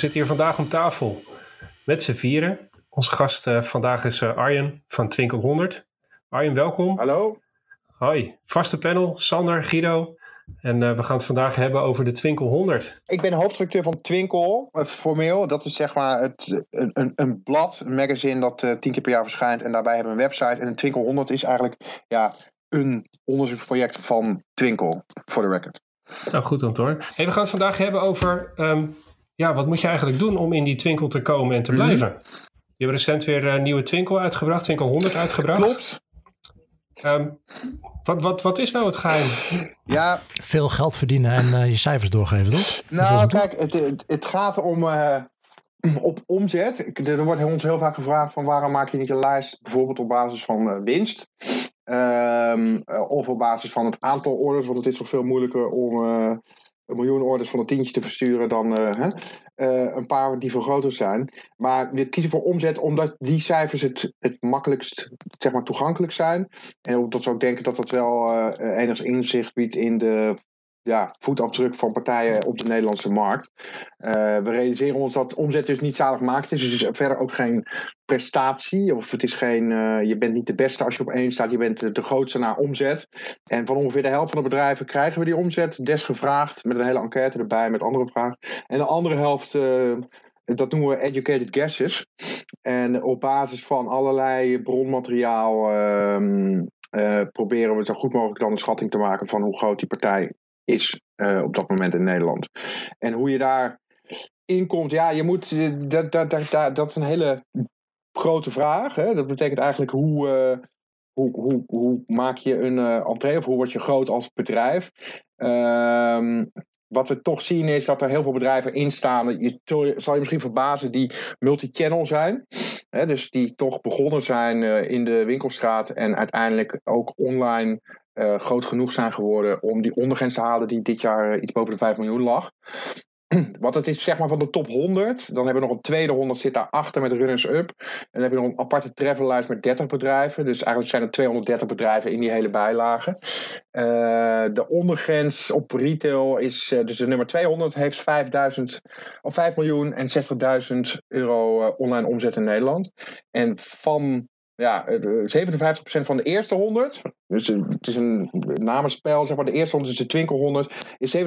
zitten hier vandaag om tafel met z'n vieren. Onze gast uh, vandaag is uh, Arjen van Twinkel 100. Arjen, welkom. Hallo. Hoi. Vaste panel, Sander, Guido. En uh, we gaan het vandaag hebben over de Twinkel 100. Ik ben hoofdredacteur van Twinkel, formeel. Dat is zeg maar het, een, een blad, een magazine dat tien keer per jaar verschijnt. En daarbij hebben we een website. En een Twinkel 100 is eigenlijk ja, een onderzoeksproject van Twinkel, voor de record. Nou, goed horen. Hey, we gaan het vandaag hebben over... Um, ja, wat moet je eigenlijk doen om in die Twinkel te komen en te mhm. blijven? Je hebt recent weer een nieuwe Twinkel uitgebracht, Twinkel 100 uitgebracht. Klopt. Um, wat, wat, wat is nou het geheim? Ja. Veel geld verdienen en uh, je cijfers doorgeven, toch? Nou, kijk, het, het, het, gaat om uh, op omzet. Er wordt ons heel vaak gevraagd van waarom maak je niet een lijst bijvoorbeeld op basis van uh, winst? Um, of op basis van het aantal orders, want het is toch veel moeilijker om een miljoen orders van een tientje te versturen dan uh, uh, een paar die veel groter zijn. Maar we kiezen voor omzet omdat die cijfers het, het makkelijkst zeg maar, toegankelijk zijn. En omdat we ook denken dat dat wel uh, enigszins inzicht biedt in de ja, voetafdruk van partijen op de Nederlandse markt. Uh, we realiseren ons dat omzet dus niet zaligmakend is. Dus het is verder ook geen prestatie. Of het is geen, uh, je bent niet de beste als je op één staat. Je bent de grootste naar omzet. En van ongeveer de helft van de bedrijven krijgen we die omzet desgevraagd. Met een hele enquête erbij met andere vragen. En de andere helft... Uh, dat noemen we educated guesses. En op basis van allerlei bronmateriaal uh, proberen we zo goed mogelijk dan een schatting te maken van hoe groot die partij is uh, op dat moment in Nederland. En hoe je daar inkomt, ja, je moet, eh, dat, dat, dat, dat is een hele grote vraag. Hè? Dat betekent eigenlijk hoe, uh, hoe, hoe, hoe maak je een uh, entree of hoe word je groot als bedrijf. Ehm, wat we toch zien is dat er heel veel bedrijven in staan. Je, zal je misschien verbazen die multi-channel zijn. Hè, dus die toch begonnen zijn in de winkelstraat en uiteindelijk ook online uh, groot genoeg zijn geworden om die ondergrens te halen die dit jaar iets boven de 5 miljoen lag. Wat het is zeg maar van de top 100. Dan hebben we nog een tweede 100 zit daarachter met runners-up. En dan heb je nog een aparte travellijst met 30 bedrijven. Dus eigenlijk zijn er 230 bedrijven in die hele bijlage. Uh, de ondergrens op retail is, dus de nummer 200 heeft 5000, of 5 miljoen en 60.000 euro online omzet in Nederland. En van ja, 57% eh, van de eerste 100, dus het is een namenspel, zeg maar, de eerste 100 is de Twinkel 100, is 57%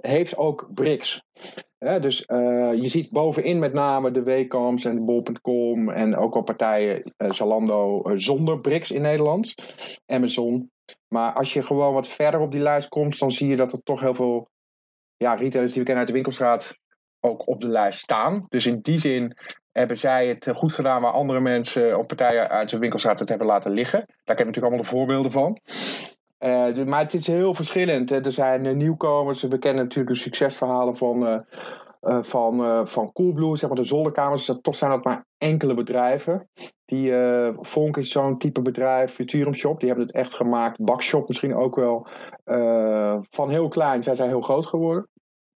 heeft ook BRICS. dus uh, je ziet bovenin met name de Wcams en Bol.com en ook al partijen Zalando zonder BRICS in Nederland, Amazon. Maar als je gewoon wat verder op die lijst komt, dan zie je dat er toch heel veel ja, retailers die we kennen uit de winkelstraat ook op de lijst staan. Dus in die zin hebben zij het goed gedaan waar andere mensen of partijen uit de winkelstraat het hebben laten liggen. Daar je natuurlijk allemaal de voorbeelden van. Uh, maar het is heel verschillend. Er zijn uh, nieuwkomers. We kennen natuurlijk de succesverhalen van, uh, van, van Coolblue, zeg maar de zolderkamers. Toch zijn dat maar enkele bedrijven. Die Vonk is zo'n type bedrijf, Futurum Shop, die hebben het echt gemaakt. Bakshop misschien ook wel. van heel klein zijn zij heel groot geworden.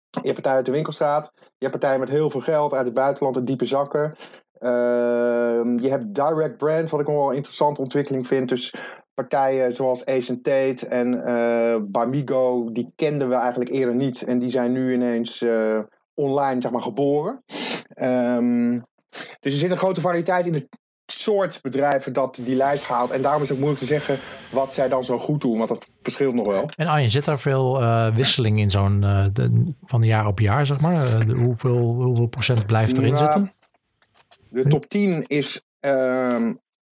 Je hebt partijen uit de winkelstraat. Je hebt partijen met heel veel geld uit het buitenland en diepe zakken. Ehm, je hebt direct brand, wat ik nog wel een interessante ontwikkeling vind. Dus partijen zoals Ace Tate en uh, Bamigo, die kenden we eigenlijk eerder niet. En die zijn nu ineens uh, online zeg maar, geboren. Um, dus er zit een grote variëteit in de soort bedrijven dat die lijst haalt. En daarom is het moeilijk te zeggen wat zij dan zo goed doen, want dat verschilt nog wel. En Arjen, zit daar veel uh, wisseling in zo'n uh, van jaar op jaar, zeg maar? De, hoeveel, hoeveel procent blijft erin nou, zitten? De top 10 is ehm,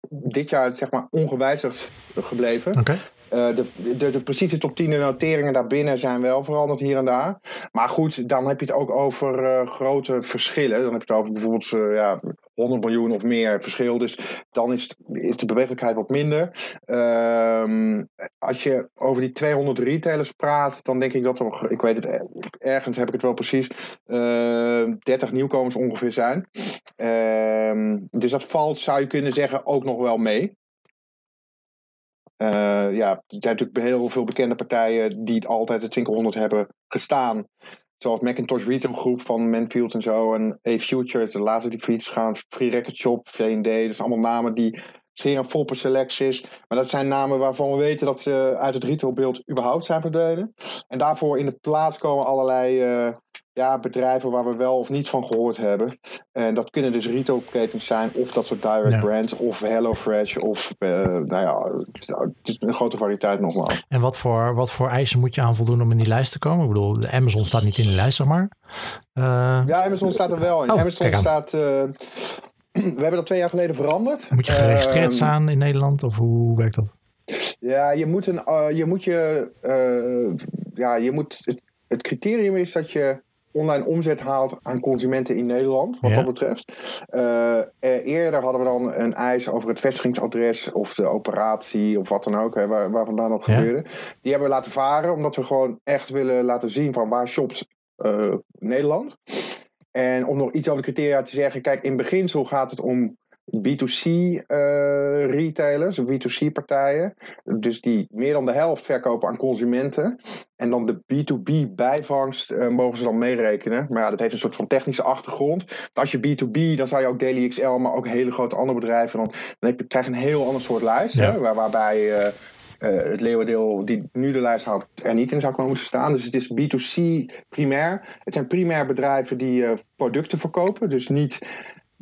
dit jaar zeg maar ongewijzigd gebleven. Okay. Uh, de, de, de, precieze top 10 noteringen daarbinnen zijn wel veranderd hier en daar. Maar goed, dan heb je het ook over uh, grote verschillen. Dan heb je het over bijvoorbeeld uh, ja, 100 miljoen of meer verschil. Dus dan is, is de bewegelijkheid wat minder. Ehm, als je over die 200 retailers praat, dan denk ik dat er, ik weet het, ergens heb ik het wel precies, 30 nieuwkomers ongeveer zijn. Ehm, dus dat valt, zou je kunnen zeggen, ook nog wel mee. Uh, ja, er zijn natuurlijk heel veel bekende partijen die het altijd de 200 hebben gestaan. Zoals Macintosh Retail Groep van Manfield en zo. En A-Future, de laatste die fiets gaan. Free Record Shop, V&D. Dat zijn allemaal namen die scheren Foppe Selectis. Maar dat zijn namen waarvan we weten dat ze uit het retailbeeld überhaupt zijn verdwenen. En daarvoor in de plaats komen allerlei uh, ja, bedrijven waar we wel of niet van gehoord hebben. En dat kunnen dus retailketens zijn, of dat soort direct Ja. brands, of HelloFresh, of uh, nou ja, het is een grote variëteit nogmaals. En wat voor, wat voor eisen moet je aan voldoen om in die lijst te komen? Ik bedoel, Amazon staat niet in de lijst, zeg maar. Uh, ja, Amazon staat er wel in. Oh, Amazon staat. Uh, we hebben dat twee jaar geleden veranderd. Moet je geregistreerd Ehm, staan in Nederland of hoe werkt dat? Ja, je moet een, je moet je, ja, je moet het, het, criterium is dat je online omzet haalt aan consumenten in Nederland, wat ja. dat betreft. Uh, eerder hadden we dan een eis over het vestigingsadres of de operatie of wat dan ook, hè, waar, waar vandaan dat ja. gebeurde. Die hebben we laten varen, omdat we gewoon echt willen laten zien van waar shopt uh, Nederland. En om nog iets over de criteria te zeggen, kijk, in beginsel gaat het om B2C uh, retailers, B2C partijen. Dus die meer dan de helft verkopen aan consumenten. En dan de B2B bijvangst uh, mogen ze dan meerekenen. Maar ja, dat heeft een soort van technische achtergrond. Want als je B2B, dan zou je ook Daily XL, maar ook hele grote andere bedrijven. Dan, dan heb je, krijg je een heel ander soort lijst. Ja. Hè, waar, waarbij uh, het leeuwendeel die nu de lijst haalt er niet in zou komen moeten staan. Dus het is B2C primair. Het zijn primair bedrijven die producten verkopen. Dus niet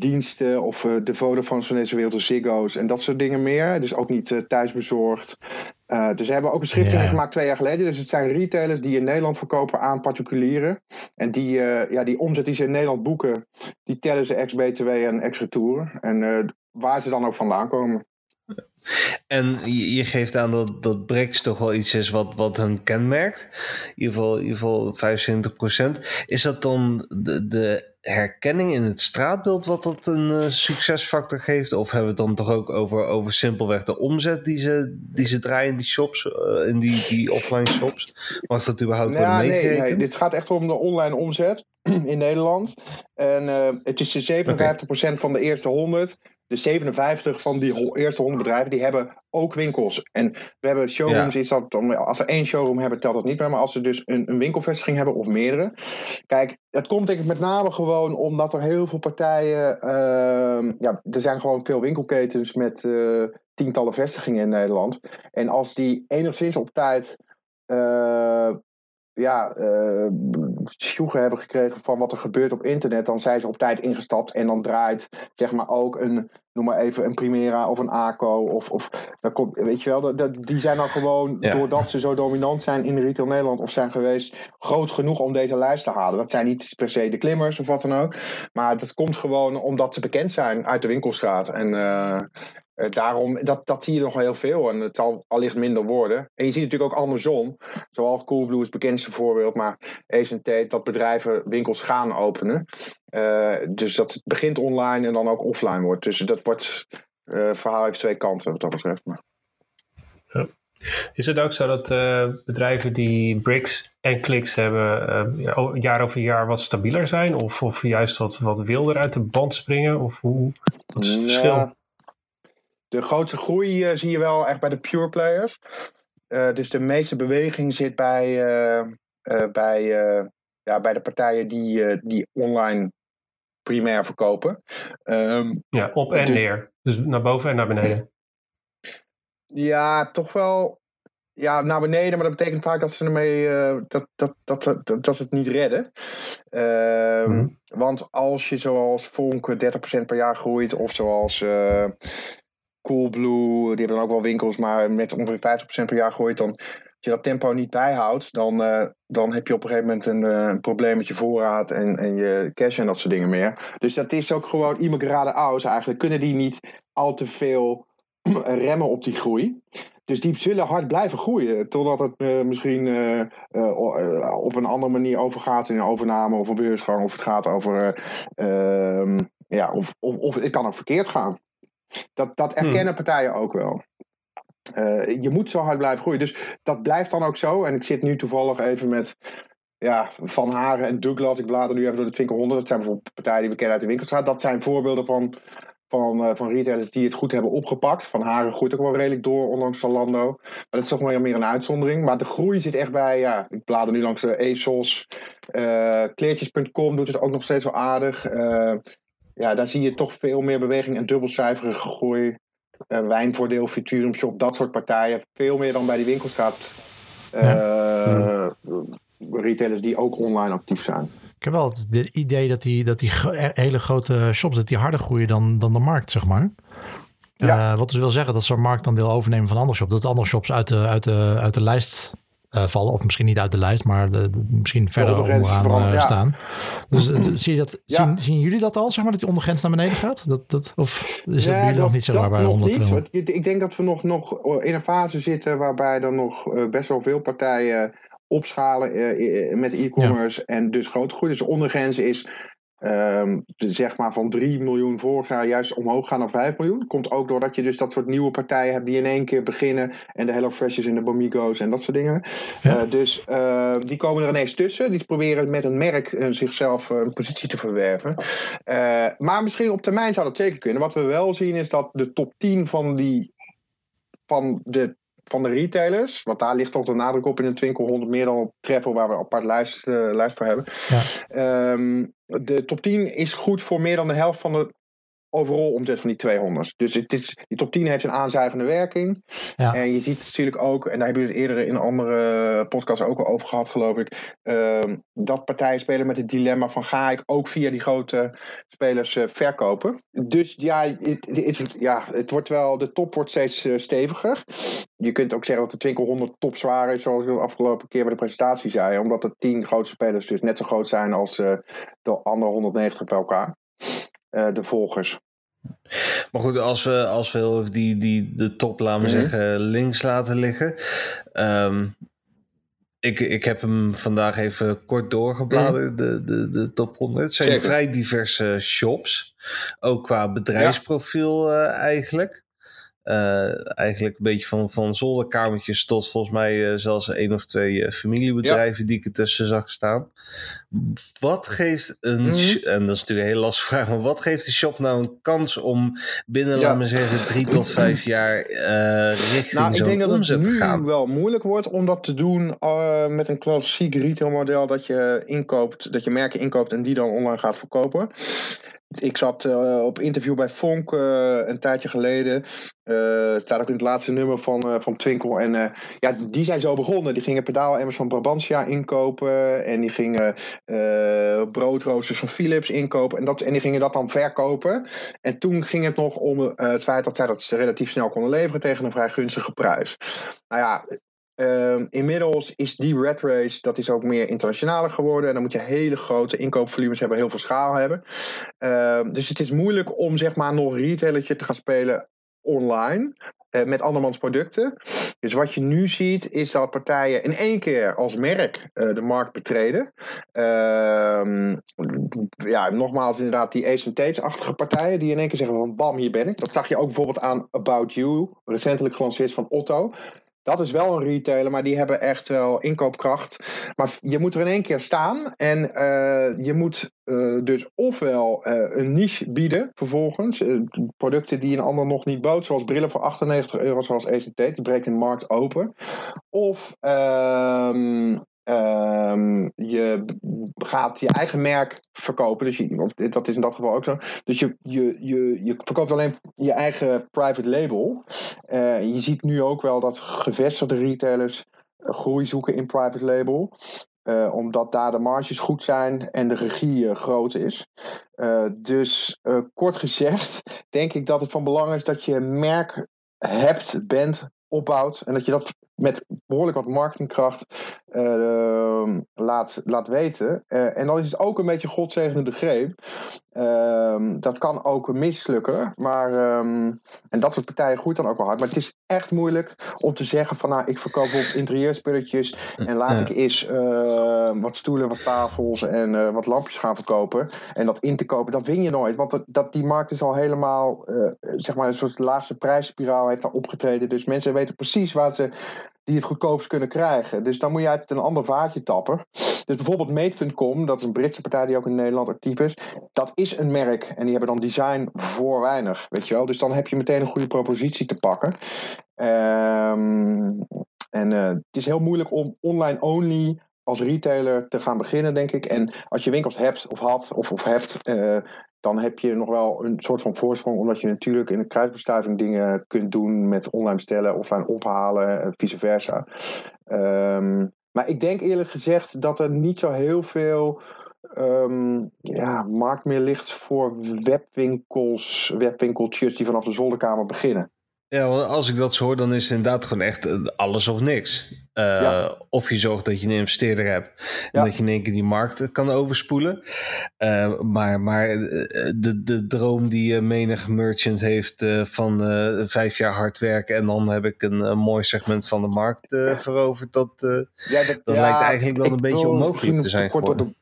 diensten of uh, de Vodafones van deze wereld, de Ziggo's en dat soort dingen meer. Dus ook niet uh, thuisbezorgd. Uh, dus ze hebben ook een schrift ja. gemaakt twee jaar geleden. Dus het zijn retailers die in Nederland verkopen aan particulieren. En die, ja, die omzet die ze in Nederland boeken, die tellen ze ex-BTW en ex-retour. En waar ze dan ook vandaan komen. En je, je, geeft aan dat, dat Brex toch wel iets is wat, wat hun kenmerkt. In ieder geval, in ieder geval 75%. Is dat dan de, de herkenning in het straatbeeld wat dat een uh, succesfactor geeft? Of hebben we het dan toch ook over, over simpelweg de omzet die ze, die ze draaien in die shops, uh, in die, die offline shops? Mag dat überhaupt ja, worden nee, meegerekend? nee, dit gaat echt om de online omzet in Nederland. En uh, het is de 57% okay. van de eerste 100. De 57 van die eerste 100 bedrijven die hebben ook winkels. En we hebben showrooms, ja. is dat, als ze één showroom hebben, telt dat niet meer. Maar als ze dus een, een winkelvestiging hebben of meerdere. Kijk, het komt denk ik met name gewoon omdat er heel veel partijen. Uh, ja, er zijn gewoon veel winkelketens met uh, tientallen vestigingen in Nederland. En als die enigszins op tijd. Uh, ja, uh, sjoegen hebben gekregen van wat er gebeurt op internet, dan zijn ze op tijd ingestapt en dan draait zeg maar ook een, noem maar even, een Primera of een ACO of, of dan komt, weet je wel, dat, dat, die zijn dan gewoon, ja. doordat ze zo dominant zijn in retail Nederland of zijn geweest, groot genoeg om deze lijst te halen. Dat zijn niet per se de klimmers of wat dan ook, maar dat komt gewoon omdat ze bekend zijn uit de winkelstraat en uh, uh, daarom, dat, dat zie je nog wel heel veel en het zal allicht minder worden. En je ziet natuurlijk ook andersom, zoals Coolblue is het bekendste voorbeeld, maar Tate, dat bedrijven winkels gaan openen. Uh, dus dat het begint online en dan ook offline wordt. Dus dat wordt, uh, het verhaal heeft twee kanten wat dat betreft. Maar. Ja. Is het ook zo dat uh, bedrijven die bricks en kliks hebben jaar over jaar wat stabieler zijn? Of, of juist wat, wat wilder uit de band springen? Of hoe, wat is het verschil? De grootste groei uh, zie je wel echt bij de pure players. Uh, dus de meeste beweging zit bij, uh, bij, ja, bij de partijen die, die online primair verkopen. Um, ja, op en neer. Dus naar boven en naar beneden. Ja, toch wel. Ja, naar beneden, maar dat betekent vaak dat ze ermee dat, dat, dat, dat, dat ze het niet redden. Uh, mm-hmm. Want als je zoals Vonk 30% per jaar groeit, of zoals Coolblue, die hebben dan ook wel winkels, maar met ongeveer 50% per jaar groeit, dan als je dat tempo niet bijhoudt, dan, uh, dan heb je op een gegeven moment een, uh, een probleem met je voorraad en, en je cash en dat soort dingen meer. Dus dat is ook gewoon immigrade aus eigenlijk. Kunnen die niet al te veel remmen op die groei? Dus die zullen hard blijven groeien, totdat het uh, misschien op een andere manier overgaat in een overname of een beursgang, of het gaat over, ehm, ja, of, of, of het kan ook verkeerd gaan. Dat, dat erkennen hmm. partijen ook wel. Uh, je moet zo hard blijven groeien. Dus dat blijft dan ook zo. En ik zit nu toevallig even met ja, Van Haren en Douglas. Ik blader nu even door de Twinkel 100. Dat zijn bijvoorbeeld partijen die we kennen uit de winkelstraat. Dat zijn voorbeelden van, van, uh, van retailers die het goed hebben opgepakt. Van Haren groeit ook wel redelijk door, ondanks Zalando. Maar dat is toch wel meer een uitzondering. Maar de groei zit echt bij, ja, ik blader nu langs de ASOS. Uh, kleertjes.com doet het ook nog steeds wel aardig. Ja, daar zie je toch veel meer beweging en dubbelcijferige groei. Uh, wijnvoordeel, Futurum Shop, dat soort partijen. Veel meer dan bij die winkelstraat. Uh, ja. retailers die ook online actief zijn. Ik heb wel het idee dat die, dat die hele grote shops dat die harder groeien dan, dan de markt, zeg maar. Ja. wat dus wil zeggen dat ze een marktaandeel overnemen van andere shops. Dat andere shops uit de, uit de, uit de lijst uh, vallen. Of misschien niet uit de lijst, maar de, de, misschien verder onderaan uh, ja. staan. Dus uh, zie je dat, ja. zien, zien, jullie dat al, zeg maar, dat die ondergrens naar beneden gaat? Dat, dat, of is dat, ja, nog niet zeg maar bij 100, 200? Ik denk dat we nog, nog in een fase zitten waarbij er nog best wel veel partijen opschalen met e-commerce en dus groot groei. Dus de ondergrens is Um, zeg maar van 3 miljoen vorig jaar juist omhoog gaan naar 5 miljoen. Komt ook doordat je dus dat soort nieuwe partijen hebt die in één keer beginnen. En de HelloFreshes en de Bomigo's en dat soort dingen. Ja. Uh, dus uh, die komen er ineens tussen. Die proberen met een merk uh, zichzelf een positie te verwerven. maar misschien op termijn zou dat zeker kunnen. Wat we wel zien is dat de top 10 van die van de van de retailers. Want daar ligt toch de nadruk op in een Twinkel 100 meer dan op Travel, waar we een apart lijst, uh, lijst voor hebben. Ja. Um, de top 10 is goed voor meer dan de helft van de overal omzet van die 200. Dus het is, die top 10 heeft een aanzuigende werking. Ja. En je ziet natuurlijk ook, en daar hebben we het eerder in andere podcasts ook al over gehad, geloof ik, uh, dat partijen spelen met het dilemma van ga ik ook via die grote spelers uh, verkopen. Dus ja het, het, ja, het wordt wel, de top wordt steeds uh, steviger. Je kunt ook zeggen dat de Twinkel 100 top zwaar is, zoals ik de afgelopen keer bij de presentatie zei, omdat de 10 grootste spelers dus net zo groot zijn als uh, de andere 190 bij elkaar. Uh, de volgers. Maar goed, als we, als we die, die, de top, laten we mm -hmm. zeggen, links laten liggen. Um, ik, ik heb hem vandaag even kort doorgebladerd, mm. de, de, de top 100. Het zijn Zeker. vrij diverse shops. Ook qua bedrijfsprofiel ja. uh, eigenlijk. Uh, eigenlijk een beetje van, van zolderkamertjes tot volgens mij uh, zelfs één of twee uh, familiebedrijven ja. die ik ertussen zag staan. Wat geeft een, mm -hmm. en dat is natuurlijk een hele lastige vraag, maar wat geeft de shop nou een kans om binnen, ja. laten we zeggen, drie tot vijf jaar richting nou, zo'n omzet te gaan? Ik denk dat het nu wel moeilijk wordt om dat te doen met een klassiek retailmodel dat je inkoopt, dat je merken inkoopt en die dan online gaat verkopen. Ik zat uh, op interview bij Fonk uh, een tijdje geleden. Uh, het staat ook in het laatste nummer van, van Twinkel. En ja, die zijn zo begonnen. Die gingen pedaalemmers van Brabantia inkopen. En die gingen broodroosters van Philips inkopen. En, dat, en die gingen dat dan verkopen. En toen ging het nog om het feit dat zij dat relatief snel konden leveren tegen een vrij gunstige prijs. Nou ja, Uh, inmiddels is die red race, dat is ook meer internationaler geworden. En dan moet je hele grote inkoopvolumes hebben, heel veel schaal hebben. Uh, dus het is moeilijk om zeg maar nog retailertje te gaan spelen online. Uh, met andermans producten. Dus wat je nu ziet, is dat partijen in één keer als merk uh, de markt betreden. Uh, ja, nogmaals, inderdaad, die Ace-achtige partijen die in één keer zeggen: van bam, hier ben ik. Dat zag je ook bijvoorbeeld aan About You, recentelijk gelanceerd van Otto. Dat is wel een retailer, maar die hebben echt wel inkoopkracht. Maar je moet er in één keer staan. En uh, je moet uh, dus ofwel uh, een niche bieden vervolgens. producten die een ander nog niet bood. Zoals brillen voor 98 euro zoals ECT. Die breekt de markt open. Of ehm, Um, je gaat je eigen merk verkopen. Dus je, dat is in dat geval ook zo. Dus je, je, je, je verkoopt alleen je eigen private label. Uh, je ziet nu ook wel dat gevestigde retailers groei zoeken in private label. Uh, omdat daar de marges goed zijn en de regie groot is. Dus kort gezegd, denk ik dat het van belang is dat je merk hebt, bent, opbouwt. En dat je dat met behoorlijk wat marketingkracht uh, laat, laat weten. Uh, en dan is het ook een beetje godzegende greep. Uh, dat kan ook mislukken. Maar, um, en dat soort partijen groeit dan ook wel hard. Maar het is echt moeilijk om te zeggen van nou, ik verkoop bijvoorbeeld interieurspulletjes. En laat ik eens ehm, wat stoelen, wat tafels en uh, wat lampjes gaan verkopen. En dat in te kopen, dat win je nooit. Want dat, dat die markt is al helemaal, uh, zeg maar, een soort laagste prijsspiraal heeft daar opgetreden. Dus mensen weten precies waar ze die het goedkoopst kunnen krijgen. Dus dan moet je uit een ander vaatje tappen. Dus bijvoorbeeld Mate.com, dat is een Britse partij die ook in Nederland actief is. Dat is een merk en die hebben dan design voor weinig, weet je wel. Dus dan heb je meteen een goede propositie te pakken. Um, en uh, het is heel moeilijk om online only als retailer te gaan beginnen, denk ik. En als je winkels hebt of had of, of hebt, uh, dan heb je nog wel een soort van voorsprong, omdat je natuurlijk in de kruisbestuiving dingen kunt doen met online bestellen, offline ophalen, vice versa. Um, maar ik denk eerlijk gezegd dat er niet zo heel veel um, ja, maakt meer licht voor webwinkels, webwinkeltjes die vanaf de zolderkamer beginnen. Ja, want als ik dat zo hoor, dan is het inderdaad gewoon echt eh, alles of niks. Uh, Of je zorgt dat je een investeerder hebt en dat je in één keer die markt kan overspoelen. Uh, maar maar de, de droom die menig merchant heeft van vijf jaar hard werken en dan heb ik een, een mooi segment van de markt veroverd, dat, ja, dat, dat lijkt eigenlijk dan een beetje onmogelijk te zijn geworden. Door de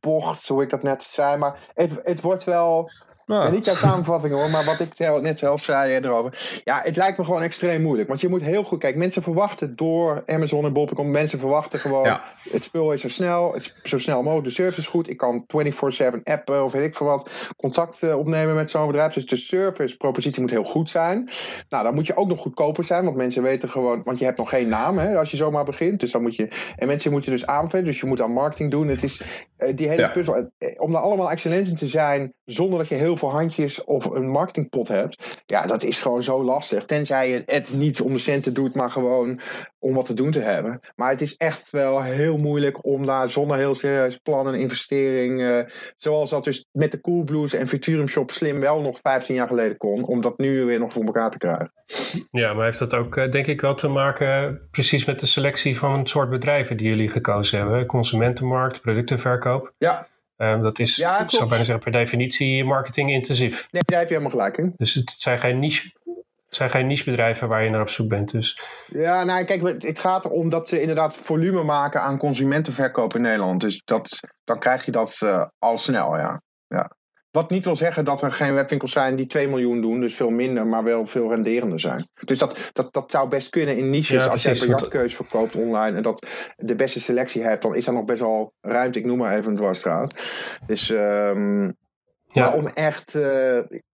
bocht, hoe ik dat net zei, maar het, het wordt wel nou. niet jouw samenvatting hoor, maar wat ik net zelf zei erover. Ja, het lijkt me gewoon extreem moeilijk. Want je moet heel goed kijken. Mensen verwachten door Amazon en Bol.com. Mensen verwachten gewoon. Het spul is zo snel. Het is zo snel mogelijk. De service is goed. Ik kan 24-7 appen of weet ik veel wat. Contact eh, opnemen met zo'n bedrijf. Dus de service propositie moet heel goed zijn. Nou, dan moet je ook nog goedkoper zijn. Want mensen weten gewoon. Want je hebt nog geen naam hè, als je zomaar begint. Dus dan moet je. En mensen moeten dus aanvullen. Dus je moet aan marketing doen. Het is uh, die hele puzzel. Eh, om daar allemaal excellent in te zijn. Zonder dat je heel veel handjes of een marketingpot hebt, ja, dat is gewoon zo lastig. Tenzij je het niet om de centen doet, maar gewoon om wat te doen te hebben. Maar het is echt wel heel moeilijk om daar zonder heel serieus plan en investering, uh, zoals dat dus met de Coolblues en Futurium Shop slim wel nog 15 jaar geleden kon, om dat nu weer nog voor elkaar te krijgen. Ja, maar heeft dat ook eh, denk ik wel te maken precies met de selectie van het soort bedrijven die jullie gekozen hebben? Consumentenmarkt, productenverkoop? Ja, Um, dat is, ja, ik zou bijna zeggen, per definitie marketing intensief. Nee, daar heb je helemaal gelijk in. Dus het zijn geen niche zijn geen nichebedrijven waar je naar op zoek bent. Dus. Ja, nou kijk, het gaat erom dat ze inderdaad volume maken aan consumentenverkoop in Nederland. Dus dat, dan krijg je dat uh, al snel, ja. ja. Wat niet wil zeggen dat er geen webwinkels zijn die 2 miljoen doen, dus veel minder, maar wel veel renderender zijn. Dus dat, dat, dat zou best kunnen in niches. als jij biljartkeus verkoopt online en dat de beste selectie hebt, dan is daar nog best wel ruimte. Ik noem maar even een dwarsstraat. Dus um, ja. maar om echt. Uh,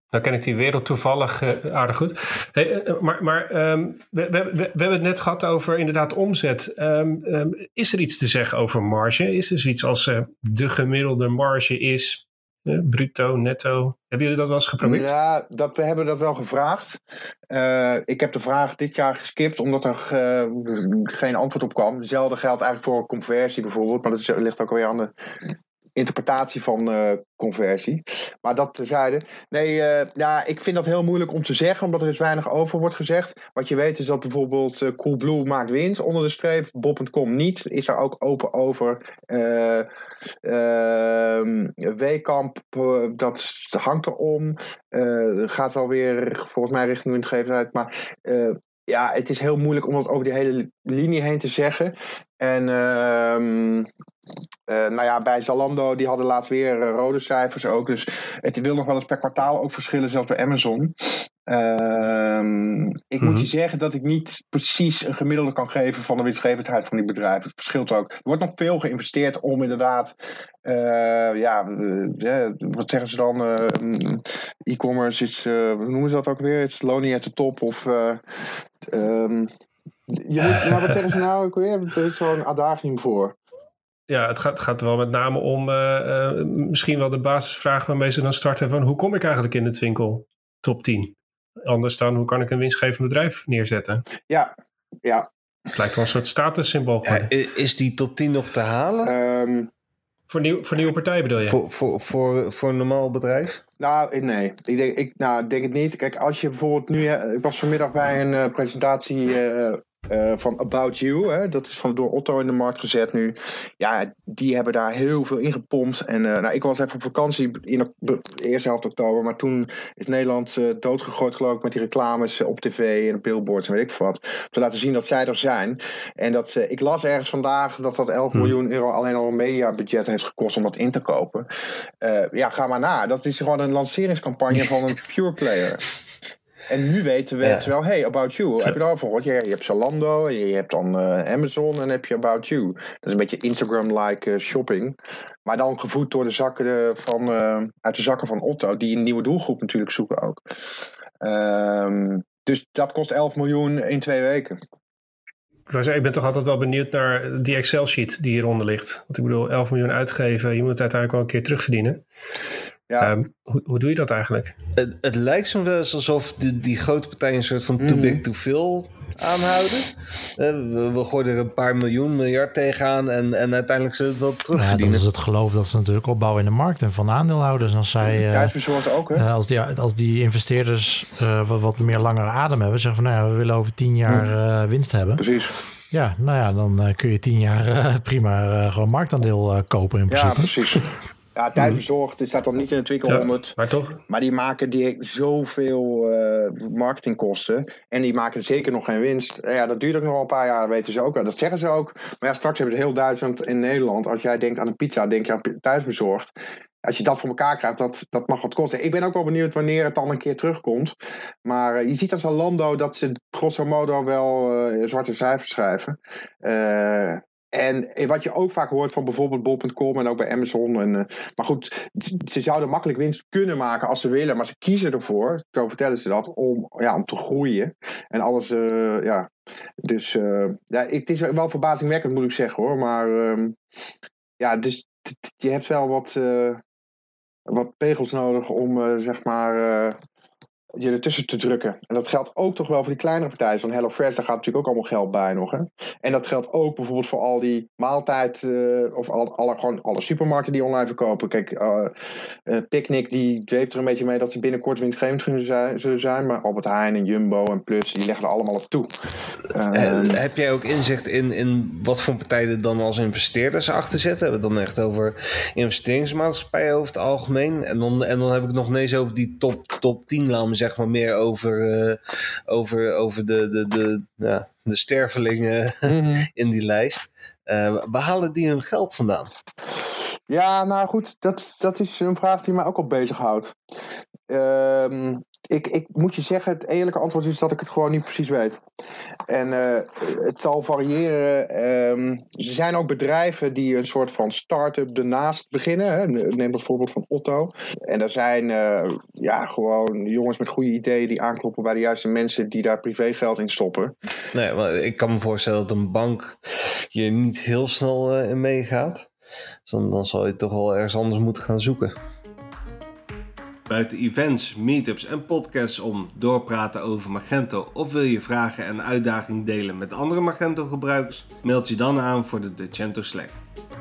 nou ken ik die wereld toevallig uh, aardig goed. Hey, uh, maar maar um, we, we, we, we, hebben het net gehad over inderdaad omzet. Um, um, is er iets te zeggen over marge? Is er zoiets als uh, de gemiddelde marge is bruto, netto. Hebben jullie dat wel eens geprobeerd? Ja, dat, we hebben dat wel gevraagd. Uh, ik heb de vraag dit jaar geskipt omdat er uh, geen antwoord op kwam. Hetzelfde geldt eigenlijk voor conversie bijvoorbeeld. Maar dat ligt ook alweer aan de interpretatie van uh, conversie. Maar dat terzijde. Nee, uh, ja, ik vind dat heel moeilijk om te zeggen, omdat er dus weinig over wordt gezegd. Wat je weet is dat bijvoorbeeld uh, Coolblue maakt winst onder de streep, Bob.com niet. Is daar ook open over. Ehm, Weekamp, dat hangt erom. gaat wel weer volgens mij richting winstgevendheid. Maar ja, het is heel moeilijk om dat over die hele linie heen te zeggen. En uh, uh, nou ja, bij Zalando, die hadden laatst weer uh, rode cijfers ook. Dus het wil nog wel eens per kwartaal ook verschillen, zelfs bij Amazon. Uh, ik moet je mhm. zeggen dat ik niet precies een gemiddelde kan geven van de winstgevendheid van die bedrijven. Het verschilt ook. Er wordt nog veel geïnvesteerd om inderdaad, uh, ja, wat zeggen ze dan? E-commerce is, hoe noemen ze dat ook weer? Het is lonely at the top of... Um, je maar wat zeggen ze nou? Ik weer, er is zo'n adagium voor. Ja, het gaat, gaat wel met name om uh, uh, misschien wel de basisvraag waarmee ze dan starten van hoe kom ik eigenlijk in de twinkel top 10? Anders dan hoe kan ik een winstgevend bedrijf neerzetten? Ja, ja. Het lijkt wel een soort statussymbool ja, is die top 10 nog te halen? Um, voor, nieuw, voor nieuwe partijen bedoel je? Voor, voor, voor, voor een normaal bedrijf? Nou, nee. Ik denk, ik, nou, denk het niet. Kijk, als je bijvoorbeeld nu... Ik was vanmiddag bij een uh, presentatie uh, uh, van About You. Hè, dat is van door Otto in de markt gezet nu. Ja, die hebben daar heel veel in gepompt. En uh, nou, ik was even op vakantie in de eerste helft oktober. Maar toen is Nederland uh, doodgegooid geloof ik met die reclames op tv en billboards en weet ik wat. Te laten zien dat zij er zijn. En dat, ik las ergens vandaag dat dat 11 hm. miljoen euro alleen al een mediabudget heeft gekost om dat in te kopen. ja, ga maar na. Dat is gewoon een lanceringscampagne van een pure player. En nu weten we het wel, hey, About You, heb je daarover gehoord? Je, je hebt Zalando, je hebt dan uh, Amazon en heb je About You. Dat is een beetje Instagram-like uh, shopping. Maar dan gevoed door de zakken van, uh, uit de zakken van Otto, die een nieuwe doelgroep natuurlijk zoeken ook. Um, dus dat kost 11 miljoen in twee weken. Ik ben toch altijd wel benieuwd naar die Excel-sheet die hieronder ligt. Want ik bedoel, 11 miljoen uitgeven, je moet het uiteindelijk wel een keer terugverdienen. Ja. Ehm, hoe, hoe doe je dat eigenlijk? Het, het lijkt zo wel alsof die, die grote partijen een soort van too mhm. big to fail aanhouden. we, we gooien er een paar miljoen, miljard tegenaan en, en uiteindelijk zullen we het wel terugverdienen. Ja, dat is het geloof dat ze natuurlijk opbouwen in de markt en van aandeelhouders. Als zij, Thuisbezorgd ook, hè? als, die, als die investeerders wat, wat meer langere adem hebben, zeggen van nou ja, we willen over tien jaar winst hebben. Precies. Ja, nou ja, dan kun je tien jaar prima gewoon marktaandeel kopen in principe. Ja, precies. Ja, thuisbezorgd, dit staat dan niet in de Twikkel 100. maar toch? Maar die maken die zoveel uh, marketingkosten. En die maken zeker nog geen winst. Ja, dat duurt ook nog wel een paar jaar, weten ze ook wel. Dat zeggen ze ook. Maar ja, straks hebben ze heel Duitsland in Nederland. Als jij denkt aan een pizza, denk je aan thuisbezorgd. Als je dat voor elkaar krijgt, dat, dat mag wat kosten. Ik ben ook wel benieuwd wanneer het dan een keer terugkomt. Maar uh, je ziet als Zalando dat ze grosso modo wel uh, zwarte cijfers schrijven. En wat je ook vaak hoort van bijvoorbeeld bol.com en ook bij Amazon. En, uh, maar goed, ze zouden makkelijk winst kunnen maken als ze willen. Maar ze kiezen ervoor, zo vertellen ze dat, om, ja, om te groeien. En alles, uh, ja. Dus uh, ja, het is wel verbazingwekkend moet ik zeggen hoor. Maar uh, ja, dus je hebt wel wat, wat pegels nodig om zeg maar je ertussen te drukken. En dat geldt ook toch wel voor die kleinere partijen. Van HelloFresh, daar gaat natuurlijk ook allemaal geld bij nog. Hè? En dat geldt ook bijvoorbeeld voor al die maaltijd... Uh, of alle, alle, gewoon alle supermarkten die online verkopen. Kijk, uh, uh, Picnic die dweept er een beetje mee... dat ze binnenkort winstgevend zullen zijn. Maar Albert Heijn en Jumbo en Plus... die leggen er allemaal op toe. heb jij ook inzicht in, in wat voor partijen dan als investeerders achter zitten? Hebben we het dan echt over investeringsmaatschappijen over het algemeen? En dan, en dan heb ik nog ineens over die top, top 10, laten zeg maar meer over, uh, over, over de, de, de, ja, de stervelingen mhm. in die lijst. Uh, waar halen die hun geld vandaan? Ja, nou goed, dat, dat is een vraag die mij ook al bezighoudt. Um, ik, ik moet je zeggen, het eerlijke antwoord is dat ik het gewoon niet precies weet. En uh, het zal variëren. Um, er zijn ook bedrijven die een soort van start-up ernaast beginnen. Hè. Neem het voorbeeld van Otto. En er zijn uh, ja, gewoon jongens met goede ideeën die aankloppen bij de juiste mensen die daar privégeld in stoppen. Nee, maar ik kan me voorstellen dat een bank je niet heel snel in meegaat. Dus dan, dan zal je toch wel ergens anders moeten gaan zoeken. Buiten events, meetups en podcasts om doorpraten over Magento of wil je vragen en uitdagingen delen met andere Magento gebruikers? Meld je dan aan voor de Decento Slack.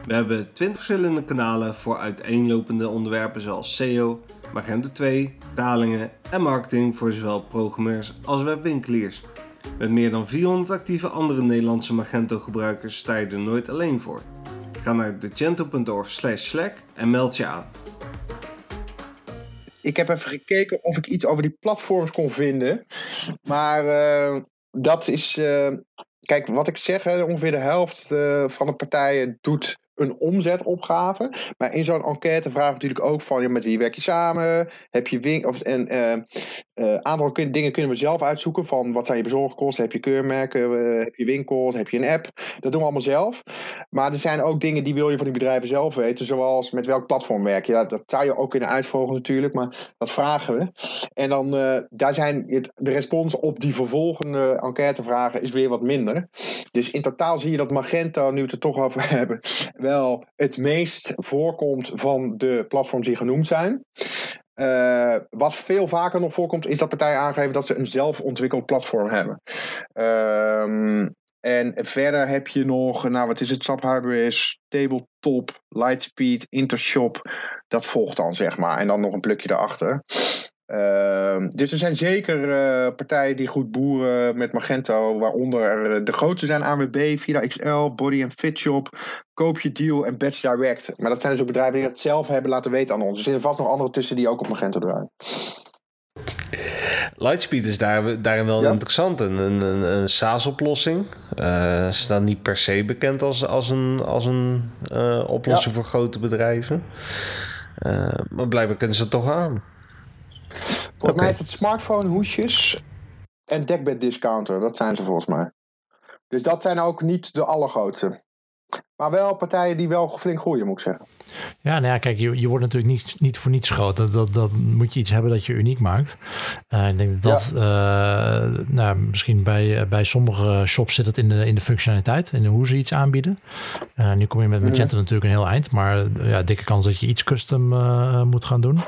We hebben 20 verschillende kanalen voor uiteenlopende onderwerpen zoals SEO, Magento 2, talingen en marketing voor zowel programmeurs als webwinkeliers. Met meer dan 400 actieve andere Nederlandse Magento gebruikers sta je er nooit alleen voor. Ga naar decento.org slash en meld je aan ik heb even gekeken of ik iets over die platforms kon vinden. Maar uh, dat is. Uh, kijk, wat ik zeg, ongeveer de helft uh, van de partijen doet een omzetopgave. Maar in zo'n enquête vragen natuurlijk ook van ja, met wie werk je samen? Heb je win of en uh, uh, aantal kun dingen kunnen we zelf uitzoeken van wat zijn je bezorgkosten? Heb je keurmerken? Uh, heb je winkels? Heb je een app? Dat doen we allemaal zelf. Maar er zijn ook dingen die wil je van die bedrijven zelf weten, zoals met welk platform werk je. Dat, zou je ook kunnen uitvolgen natuurlijk, maar dat vragen we. En dan daar zijn de respons op die vervolgende enquêtevragen is weer wat minder. Dus in totaal zie je dat Magento, nu het er toch over hebben, het meest voorkomt van de platforms die genoemd zijn. Uh, wat veel vaker nog voorkomt, is dat partijen aangeven dat ze een zelfontwikkeld platform hebben. Uh, en verder heb je nog, nou wat is het, SAP Hybris, Tabletop, Lightspeed, Intershop. Dat volgt dan, zeg maar. En dan nog een plukje erachter. Uh, dus er zijn zeker uh, partijen die goed boeren met Magento, waaronder uh, de grootste zijn AWB, Vida XL, Body Fit Shop, Koop je Deal en Batch Direct. Maar dat zijn dus ook bedrijven die dat zelf hebben laten weten aan ons. Er zitten vast nog andere tussen die ook op Magento draaien. Lightspeed is daar, daarin wel ja. interessant. Een, een, een SaaS-oplossing. Uh, ze staan niet per se bekend als, als een, als een uh, oplossing ja. voor grote bedrijven. Uh, maar blijkbaar kunnen ze het toch aan. Volgens mij is het smartphone hoesjes en dekbed discounter. Dat zijn ze volgens mij. Dus dat zijn ook niet de allergrootste. Maar wel partijen die wel flink groeien, moet ik zeggen. Ja, nou ja, kijk, je, je wordt natuurlijk niet, niet voor niets groot. Dat, dat, dat moet je iets hebben dat je uniek maakt. Uh, ik denk dat dat, ja. uh, nou, misschien bij, bij sommige shops zit het in de, in de functionaliteit, in hoe ze iets aanbieden. Uh, nu kom je met Magento mm. natuurlijk een heel eind, maar ja, dikke kans dat je iets custom moet gaan doen.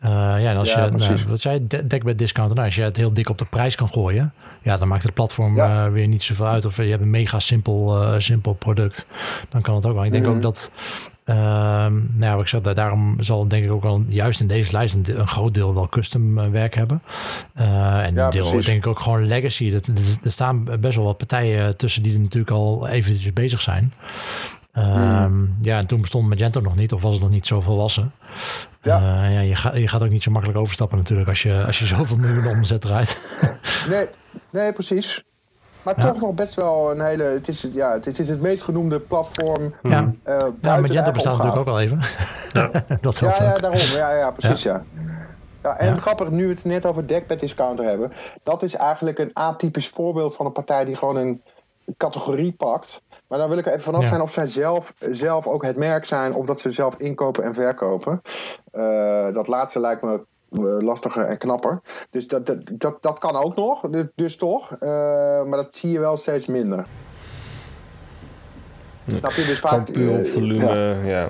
ja, en als ja, je, nou, wat zei je, dekbed discount, nou, als je het heel dik op de prijs kan gooien, ja, dan maakt het platform ja. weer niet zoveel uit. Of je hebt een mega simpel, simpel product, dan kan het ook wel. Ik denk mm. ook dat Um, nou ja, ik zeg, daarom zal denk ik ook wel juist in deze lijst een, een groot deel wel custom uh, werk hebben. Uh, en een deel precies. denk ik ook gewoon legacy. Dat, er staan best wel wat partijen tussen die er natuurlijk al eventjes bezig zijn. Um, hmm. Ja, en toen bestond Magento nog niet, of was het nog niet zo volwassen. Ja. Uh, ja, je, gaat, je gaat ook niet zo makkelijk overstappen natuurlijk als je, als je zoveel miljoenen omzet draait. nee, nee, precies. Maar ja. toch nog best wel een hele. Het is, ja, het is het meest genoemde platform. Ja, uh, ja Magento bestaat natuurlijk ook al even. Ja, dat ja, ja, daarom. Ja, ja precies. Ja. ja. en grappig, nu we het net over Deckbed Discounter hebben. Dat is eigenlijk een atypisch voorbeeld van een partij die gewoon een categorie pakt. Maar dan wil ik er even vanaf zijn of zij zelf, zelf ook het merk zijn. Of dat ze zelf inkopen en verkopen. Uh, dat laatste lijkt me eh, lastiger en knapper. Dus dat, dat, dat, dat kan ook nog, dus, dus toch. Uh, maar dat zie je wel steeds minder. Ja. Snap je? Dus vaak, uh, volume, ja. ja.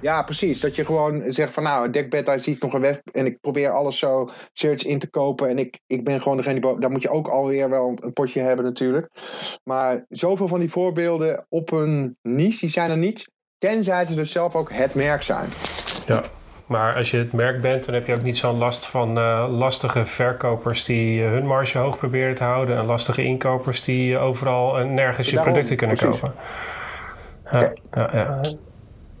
Ja, precies. Dat je gewoon zegt van nou, dekbed, daar ziet nog een weg. En ik probeer alles zo search in te kopen. En ik, ik ben gewoon degene die... Daar moet je ook alweer wel een potje hebben natuurlijk. Maar zoveel van die voorbeelden op een niche, die zijn er niet. Tenzij ze dus zelf ook het merk zijn. Ja. Maar als je het merk bent, dan heb je ook niet zo'n last van uh, lastige verkopers die uh, hun marge hoog proberen te houden. En lastige inkopers die uh, overal en nergens je producten kunnen precies. kopen. Ja, ja, ja.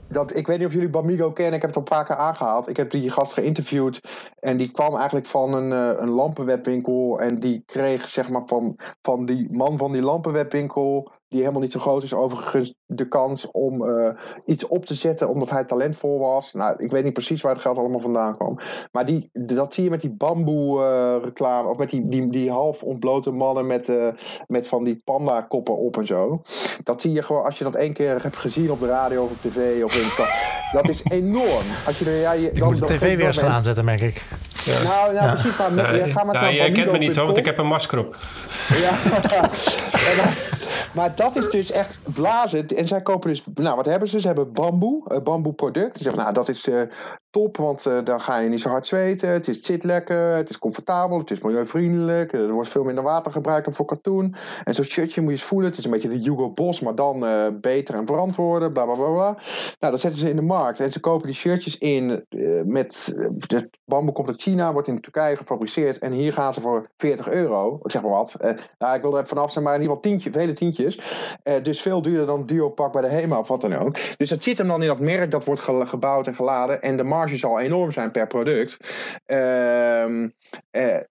Dat, ik weet niet of jullie Bamigo kennen, ik heb het al een paar keer aangehaald. Ik heb die gast geïnterviewd en die kwam eigenlijk van een, een lampenwebwinkel. En die kreeg zeg maar van, van die man van die lampenwebwinkel die helemaal niet zo groot is, overigens de kans om uh, iets op te zetten omdat hij talentvol was. Nou, ik weet niet precies waar het geld allemaal vandaan kwam. Maar die, dat zie je met die bamboe uh, reclame, of met die, die, die half ontblote mannen met, uh, met van die panda koppen op en zo. Dat zie je gewoon, als je dat één keer hebt gezien op de radio of op tv of in de Dat is enorm. Als je er, ja, je, ik dan, moet de tv weer eens gaan aanzetten, merk ik. Ja. Nou, nou ja. precies. Maar, ga maar nou, jij kent me niet hoor, want ik heb een masker op. Ja, maar dat is dus echt blazen. En zij kopen dus, nou wat hebben ze? Ze hebben bamboe, een bamboe product. Ze zeggen, nou dat is uh, top, want uh, dan ga je niet zo hard zweten. Het, is, zit lekker, het is comfortabel, het is milieuvriendelijk. Er wordt veel minder water gebruikt dan voor katoen. En zo'n shirtje moet je eens voelen. Het is een beetje de Hugo Boss, maar dan uh, beter en verantwoorden, bla bla bla. Nou, dat zetten ze in de markt. En ze kopen die shirtjes in met, de bamboe komt uit China, wordt in Turkije gefabriceerd. En hier gaan ze voor 40 euro. Ik zeg maar wat. nou, ik wil er even vanaf zijn, maar in ieder geval tientje, vele tientjes. dus veel duurder dan Duopak bij de HEMA of wat dan ook. Dus dat zit hem dan in dat merk, dat wordt gebouwd en geladen. En de marge zal enorm zijn per product. Uh,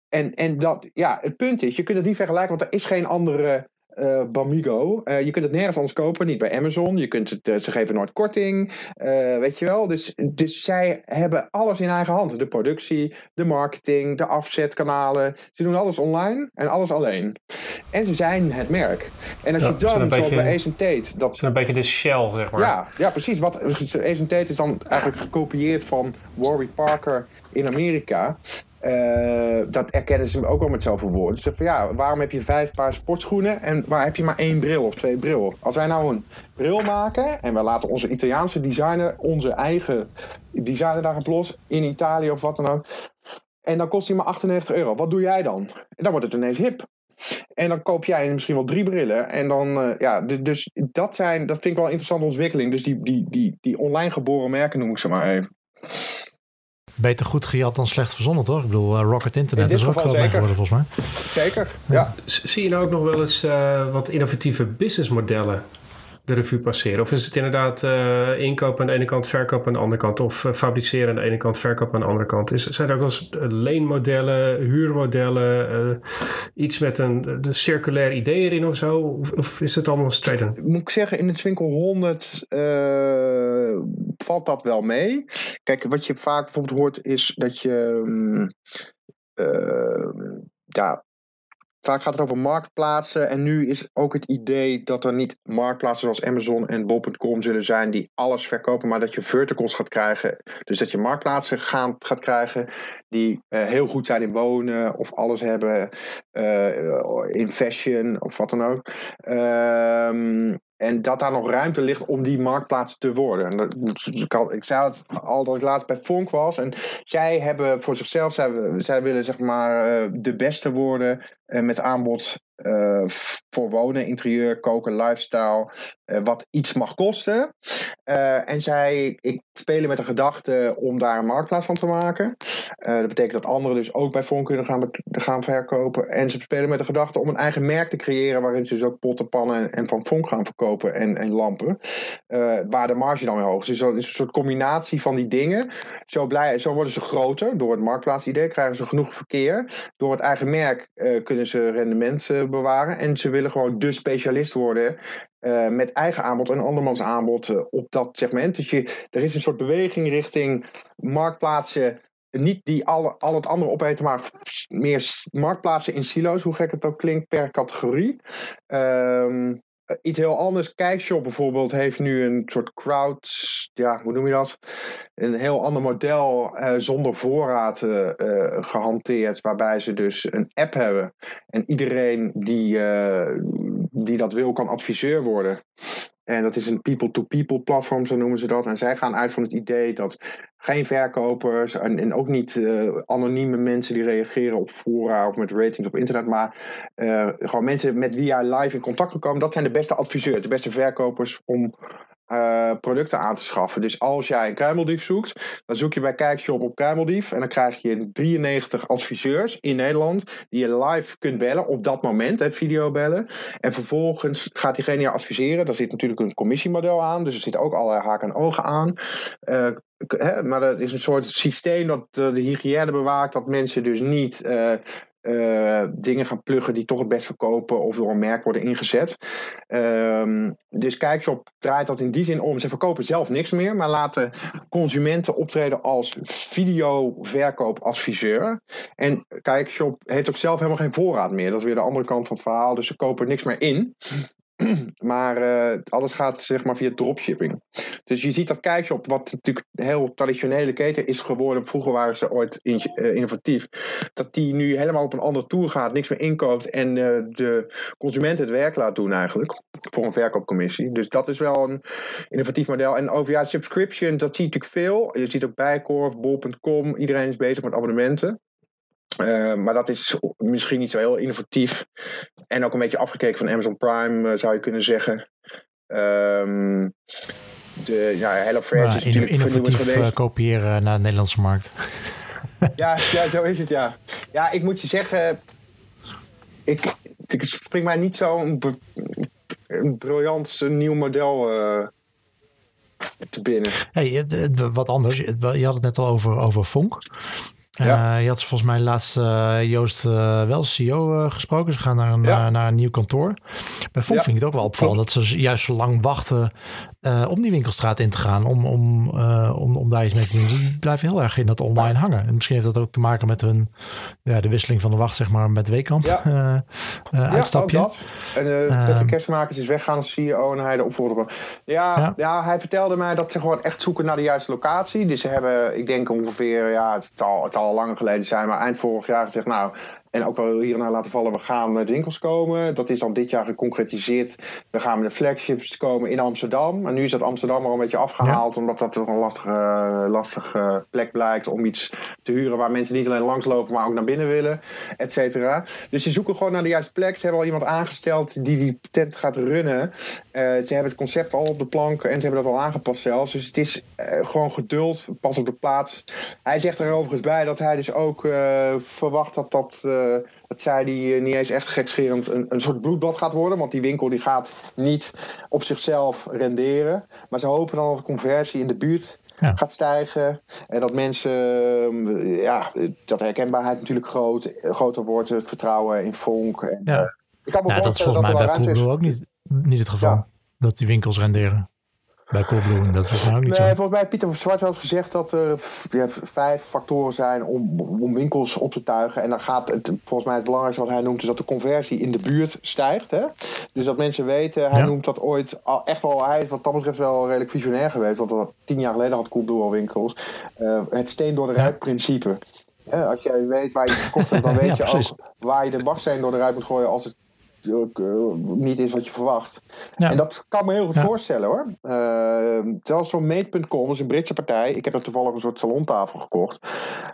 en, en dat, ja, het punt is, je kunt het niet vergelijken, want er is geen andere uh, Bamigo. Uh, je kunt het nergens anders kopen, niet bij Amazon. Je kunt het, uh, ze geven nooit korting, weet je wel. Dus, dus zij hebben alles in eigen hand. De productie, de marketing, de afzetkanalen. Ze doen alles online en alles alleen. En ze zijn het merk. En als ja, je dan, beetje, bij Ace Tate... Dat is een beetje de shell, zeg maar. Ja, ja precies. Wat, Ace Tate is dan eigenlijk gekopieerd van Warwick Parker in Amerika. Uh, dat erkennen ze ook wel met zoveel woorden. Ze van ja, waarom heb je vijf paar sportschoenen en waar heb je maar één bril of twee bril? Als wij nou een bril maken en we laten onze Italiaanse designer onze eigen designer daar los in Italië of wat dan ook. En dan kost hij maar 98 euro. Wat doe jij dan? En dan wordt het ineens hip. En dan koop jij misschien wel drie brillen. En dan, uh, ja, dus dat, zijn, dat vind ik wel een interessante ontwikkeling. Dus die, die, die, die online geboren merken noem ik ze maar even. Beter goed gejat dan slecht verzonnen, toch? Ik bedoel, uh, Rocket Internet is ook groot geworden, volgens mij. Zeker, ja. Zie je nou ook nog wel eens uh, wat innovatieve businessmodellen de revue passeren? Of is het inderdaad uh, inkopen aan de ene kant, verkopen aan de andere kant? Of uh, fabriceren aan de ene kant, verkopen aan de andere kant? Is, zijn er ook wel eens leenmodellen, huurmodellen, iets met een de circulair idee erin of zo? Of, is het allemaal straight Moet ik zeggen, in het Swinkel 100 valt dat wel mee. Kijk, wat je vaak bijvoorbeeld hoort is dat je... Um, ja, vaak gaat het over marktplaatsen. En nu is ook het idee dat er niet marktplaatsen zoals Amazon en Bol.com zullen zijn die alles verkopen, maar dat je verticals gaat krijgen. Dus dat je marktplaatsen gaan, gaat krijgen die uh, heel goed zijn in wonen of alles hebben uh, in fashion of wat dan ook. Ehm, en dat daar nog ruimte ligt om die marktplaats te worden. Ik zei het al dat ik laatst bij Fonk was. En zij hebben voor zichzelf, zij, willen zeg maar uh, de beste worden uh, met aanbod uh, voor wonen, interieur, koken, lifestyle, uh, wat iets mag kosten. En zij ik spelen met de gedachte om daar een marktplaats van te maken. dat betekent dat anderen dus ook bij Fon kunnen gaan, gaan verkopen. En ze spelen met de gedachte om een eigen merk te creëren waarin ze dus ook potten, pannen en van Fon gaan verkopen en, en lampen. waar de marge dan weer hoog is. Dus dat is een soort combinatie van die dingen. Zo, blij, zo worden ze groter door het marktplaatsidee, krijgen ze genoeg verkeer. Door het eigen merk kunnen ze rendement bewaren. En ze willen gewoon de specialist worden uh, met eigen aanbod en andermans aanbod uh, op dat segment. Dus je, er is een soort beweging richting marktplaatsen. Niet die alle, al het andere opeten, maar meer marktplaatsen in silo's, hoe gek het ook klinkt, per categorie. Um, iets heel anders. Kijkshop bijvoorbeeld heeft nu een soort crowd, ja, hoe noem je dat? Een heel ander model uh, zonder voorraad uh, gehanteerd, waarbij ze dus een app hebben en iedereen die, die dat wil kan adviseur worden. En dat is een people-to-people platform, zo noemen ze dat. En zij gaan uit van het idee dat geen verkopers en, en ook niet uh, anonieme mensen die reageren op fora of met ratings op internet, maar uh, gewoon mensen met wie jij live in contact gekomen, dat zijn de beste adviseurs, de beste verkopers om uh, producten aan te schaffen. Dus als jij een kruimeldief zoekt, dan zoek je bij Kijkshop op kruimeldief en dan krijg je 93 adviseurs in Nederland die je live kunt bellen op dat moment, hè, video bellen. En vervolgens gaat diegene je adviseren. Daar zit natuurlijk een commissiemodel aan, dus er zitten ook allerlei haken en ogen aan. Hè, maar dat is een soort systeem dat uh, de hygiëne bewaakt, dat mensen dus niet uh, dingen gaan pluggen die toch het best verkopen of door een merk worden ingezet. Um, dus Kijkshop draait dat in die zin om. Ze verkopen zelf niks meer, maar laten consumenten optreden als videoverkoopadviseur. En Kijkshop heeft ook zelf helemaal geen voorraad meer. Dat is weer de andere kant van het verhaal. Dus ze kopen niks meer in. Maar uh, alles gaat zeg maar via dropshipping. Dus je ziet dat Kijkshop, wat natuurlijk een heel traditionele keten is geworden. Vroeger waren ze ooit uh, innovatief. Dat die nu helemaal op een andere tour gaat, niks meer inkoopt. En uh, de consument het werk laat doen eigenlijk. Voor een verkoopcommissie. Dus dat is wel een innovatief model. En over ja, subscription, dat zie je natuurlijk veel. Je ziet ook Bijkorf, Bol.com. Iedereen is bezig met abonnementen. Uh, maar dat is misschien niet zo heel innovatief. En ook een beetje afgekeken van Amazon Prime, uh, zou je kunnen zeggen. Um, de ja, HelloFresh nou, is natuurlijk innovatief uh, kopiëren naar de Nederlandse markt. ja, ja, zo is het, ja. Ja, ik moet je zeggen... Ik, ik spring mij niet zo een, briljant nieuw model te binnen. Hey, wat anders. Je had het net al over, over Fonk. Ja. Uh, je had volgens mij laatst uh, Joost uh, wel CEO gesproken. Ze gaan naar een, ja. naar een nieuw kantoor. Bij Fonk ja. vind ik het ook wel opvallend dat ze juist zo lang wachten om die winkelstraat in te gaan. Om, om, om, om daar iets mee te doen. Die blijven heel erg in dat online hangen. En misschien heeft dat ook te maken met hun, ja, de wisseling van de wacht zeg maar, met Weekamp. Ja. uitstapje. Ja, dat. En uh, Patrick Kerstmakers is weggaan als CEO en hij de opvolger. Ja, ja. hij vertelde mij dat ze gewoon echt zoeken naar de juiste locatie. Dus ze hebben, ik denk ongeveer, ja, het al, het al al lang geleden zijn, maar eind vorig jaar gezegd, nou, en ook wel hierna laten vallen, we gaan met winkels komen. Dat is dan dit jaar geconcretiseerd. We gaan met de flagships komen in Amsterdam. En nu is dat Amsterdam al een beetje afgehaald, ja. omdat dat toch een lastige, lastige plek blijkt om iets te huren waar mensen niet alleen langslopen, maar ook naar binnen willen, et cetera. Dus ze zoeken gewoon naar de juiste plek. Ze hebben al iemand aangesteld die die tent gaat runnen. Uh, ze hebben het concept al op de plank en ze hebben dat al aangepast zelfs. Dus het is uh, gewoon geduld, pas op de plaats. Hij zegt er overigens bij dat hij dus ook uh, verwacht dat dat dat zij die niet eens echt gekscherend een, een soort bloedbad gaat worden. Want die winkel die gaat niet op zichzelf renderen. Maar ze hopen dan dat de conversie in de buurt ja. gaat stijgen. En dat mensen, ja, dat herkenbaarheid natuurlijk groot, groter wordt. Het vertrouwen in Vonk. En, ja. Ik kan me ja, dat is volgens mij bij Coolblue ook niet, niet het geval. Ja. Dat die winkels renderen. Bij Coolblue. Dat nou ook niet nee, zo. volgens mij heeft Pieter Zwart wel eens gezegd dat er ja, vijf factoren zijn om, om winkels op te tuigen. En dan gaat het, volgens mij het belangrijkste wat hij noemt, is dat de conversie in de buurt stijgt. Hè? Dus dat mensen weten, hij Ja. noemt dat ooit al echt wel, hij is wat dat betreft wel redelijk visionair geweest. Want dat, tien jaar geleden had Coolblue al winkels. Eh, het steen door de Ja. ruit principe. Als jij weet waar je het gekocht hebt, dan weet Ja, je ook waar je de baksteen door de ruit moet gooien als het ook, eh, niet is wat je verwacht. Ja. En dat kan me heel goed Ja. voorstellen hoor. Uh, zelfs zo'n dat is een Britse partij. Ik heb er toevallig een soort salontafel gekocht.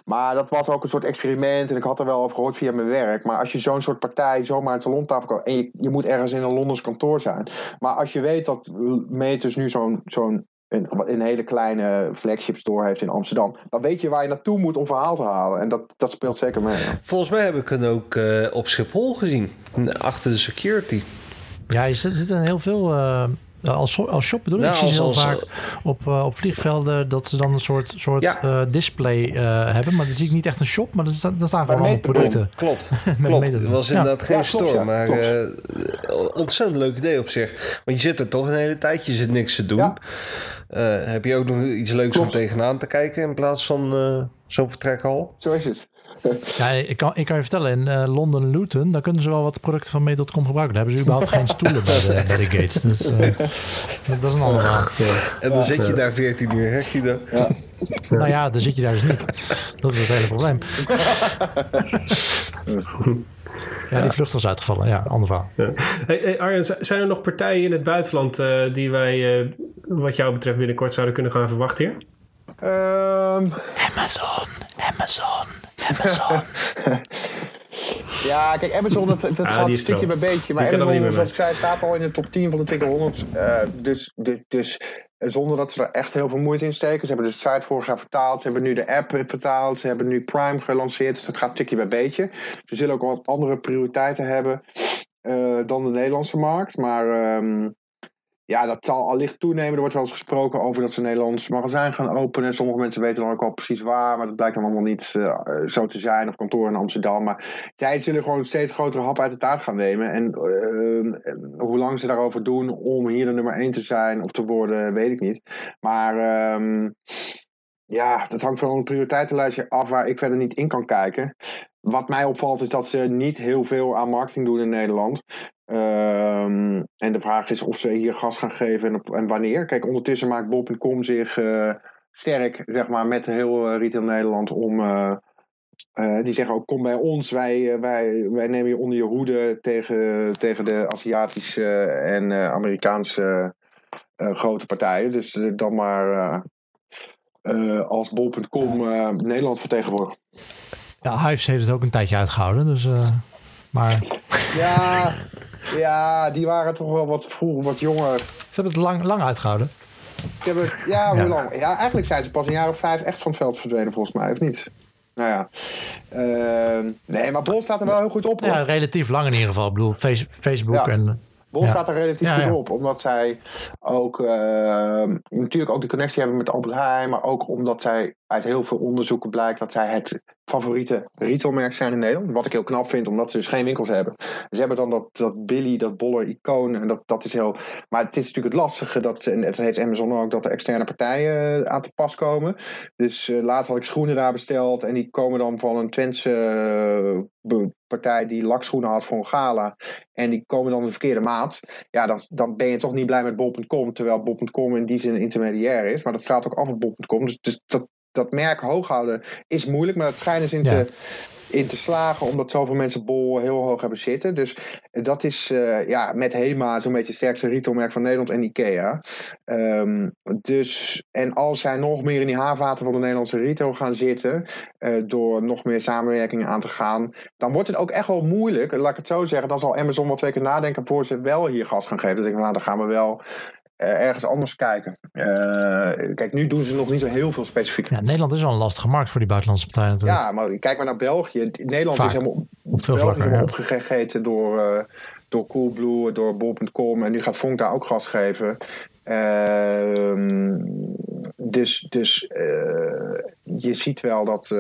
Maar dat was ook een soort experiment. En ik had er wel over gehoord via mijn werk. Maar als je zo'n soort partij zomaar een salontafel koopt. En je, je moet ergens in een Londens kantoor zijn. Maar als je weet dat Mate dus nu zo'n. zo'n een, een hele kleine flagship store heeft in Amsterdam. Dan weet je waar je naartoe moet om verhaal te halen. En dat, dat speelt zeker mee. ja. Volgens mij heb ik hem ook eh, op Schiphol gezien. Achter de security. Ja, je zit, zit in heel veel... eh, als, als shop bedoel ik. Nou, ik zie ze heel als- vaak op, eh, op vliegvelden dat ze dan een soort, soort Ja. eh, display eh, hebben. Maar dan zie ik niet echt een shop, maar er staan, er staan gewoon allemaal producten. Klopt, Met klopt. Het was Ja. inderdaad geen Ja, store, ja, maar eh, ontzettend leuk idee op zich. Want je zit er toch een hele tijd, je zit niks te doen. Ja. Eh, heb je ook nog iets leuks Klopt. om tegenaan te kijken in plaats van eh, zo'n vertrekhal? Zo is het. Ja, ik kan, ik kan je vertellen, in eh, Londen Luton, daar kunnen ze wel wat producten van Made.com gebruiken. Daar hebben ze überhaupt geen stoelen bij de, bij de gates. Dus eh, dat is een ander verhaal. En dan zit je daar 14 uur, hè Guido? Nou ja, dan zit je daar dus niet. Dat is het hele probleem. Ja, die vlucht was uitgevallen. Ja, ander verhaal. Ja. Hey, hey, Arjen, zijn er nog partijen in het buitenland eh, die wij, eh, wat jou betreft, binnenkort zouden kunnen gaan verwachten hier? Ehm, Amazon, Amazon, Amazon. Ja, kijk, Amazon, dat, dat Ah, gaat een stukje bij beetje. Maar Amazon, zoals ik zei, staat al in de top 10 van de Ticker 100. Eh, dus, dus, dus zonder dat ze er echt heel veel moeite in steken. Ze hebben de site vorig jaar vertaald. Ze hebben nu de app vertaald. Ze hebben nu Prime gelanceerd. Dus dat gaat stukje bij beetje. Ze zullen ook wat andere prioriteiten hebben eh, dan de Nederlandse markt. Maar ehm, ja, dat zal allicht toenemen. Er wordt wel eens gesproken over dat ze een Nederlands magazijn gaan openen. Sommige mensen weten dan ook al precies waar, maar dat blijkt dan allemaal niet eh, zo te zijn. Of kantoor in Amsterdam. Maar zij zullen gewoon steeds grotere hap uit de taart gaan nemen. En eh, en hoe lang ze daarover doen om hier de nummer 1 te zijn of te worden, weet ik niet. Maar ehm, ja, dat hangt van een prioriteitenlijstje af waar ik verder niet in kan kijken. Wat mij opvalt is dat ze niet heel veel aan marketing doen in Nederland. Ehm, en de vraag is of ze hier gas gaan geven en, op- en wanneer. Kijk, ondertussen maakt Bol.com zich eh, sterk, zeg maar, met heel eh, retail Nederland om. eh, die zeggen ook: kom bij ons, wij, wij, wij nemen je onder je hoede tegen, tegen de Aziatische en Amerikaanse grote partijen. Dus dan maar als Bol.com Nederland vertegenwoordigt. Ja, Hives heeft het ook een tijdje uitgehouden. Dus, maar Ja, ja, die waren toch wel wat vroeger, wat jonger. ze hebben het lang, lang uitgehouden. Het, ja, hoe Ja. lang? Ja, eigenlijk zijn ze pas een jaar of vijf echt van het veld verdwenen, volgens mij, of niet? Nou ja. Ehm, nee, maar Bol staat er wel heel goed op. hoor. Ja, relatief lang in ieder geval. Ik bedoel, face- Facebook Ja. en... Bol Ja. staat er relatief Ja, goed op, omdat zij ook ehm, natuurlijk ook de connectie hebben met Albert Heijn, maar ook omdat zij uit heel veel onderzoeken blijkt dat zij het favoriete retailmerk zijn in Nederland. Wat ik heel knap vind, omdat ze dus geen winkels hebben. Ze hebben dan dat, dat Billy, dat bolle icoon, en dat, dat is heel... Maar het is natuurlijk het lastige, dat, en het heeft Amazon ook, dat er externe partijen eh, aan te pas komen. Dus eh, laatst had ik schoenen daar besteld en die komen dan van een Twentse eh, partij die lakschoenen had voor een gala. En die komen dan in de verkeerde maat. Ja, dan, dan ben je toch niet blij met bol.com. Terwijl bol.com in die zin een intermediair is. Maar dat staat ook af op bol.com. Dus, dus dat, dat merk hoog houden is moeilijk. Maar dat schijnen ze in, Ja. te, in te slagen. Omdat zoveel mensen bol heel hoog hebben zitten. Dus dat is eh, ja, met Hema zo'n beetje het sterkste retailmerk van Nederland. En Ikea. Ehm, dus, en als zij nog meer in die haarvaten van de Nederlandse retail gaan zitten. eh, door nog meer samenwerkingen aan te gaan dan wordt het ook echt wel moeilijk. Laat ik het zo zeggen. Dan zal Amazon wel twee keer nadenken voor ze wel hier gas gaan geven. Dan denk ik, nou, dan gaan we wel ergens anders kijken. Eh, kijk, nu doen ze nog niet zo heel veel specifiek. Ja, Nederland is wel een lastige markt voor die buitenlandse partijen natuurlijk. Ja, maar kijk maar naar België. Nederland Vaak. is helemaal, Op veel België is vlakken, helemaal ja. opgegeten door, eh door Coolblue, door Bol.com. En nu gaat Vonk daar ook gas geven. Ehm, dus dus eh, je ziet wel dat...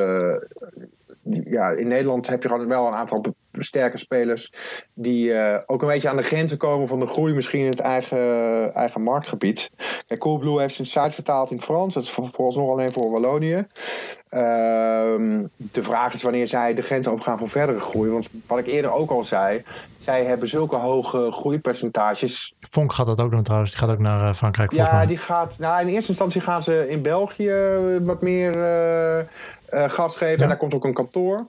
eh, ja, in Nederland heb je gewoon wel een aantal sterke spelers die ook een beetje aan de grenzen komen van de groei misschien in het eigen, eigen marktgebied. Kijk, Coolblue heeft zijn site vertaald in het Frans. Dat is vooralsnog alleen voor Wallonië. Ehm, de vraag is wanneer zij de grens overgaan voor verdere groei. Want wat ik eerder ook al zei, zij hebben zulke hoge groeipercentages. Vonk gaat dat ook doen trouwens. Die gaat ook naar Frankrijk Ja, mij. die gaat. Nou, in eerste instantie gaan ze in België wat meer uh, gas geven. En daar komt ook een kantoor.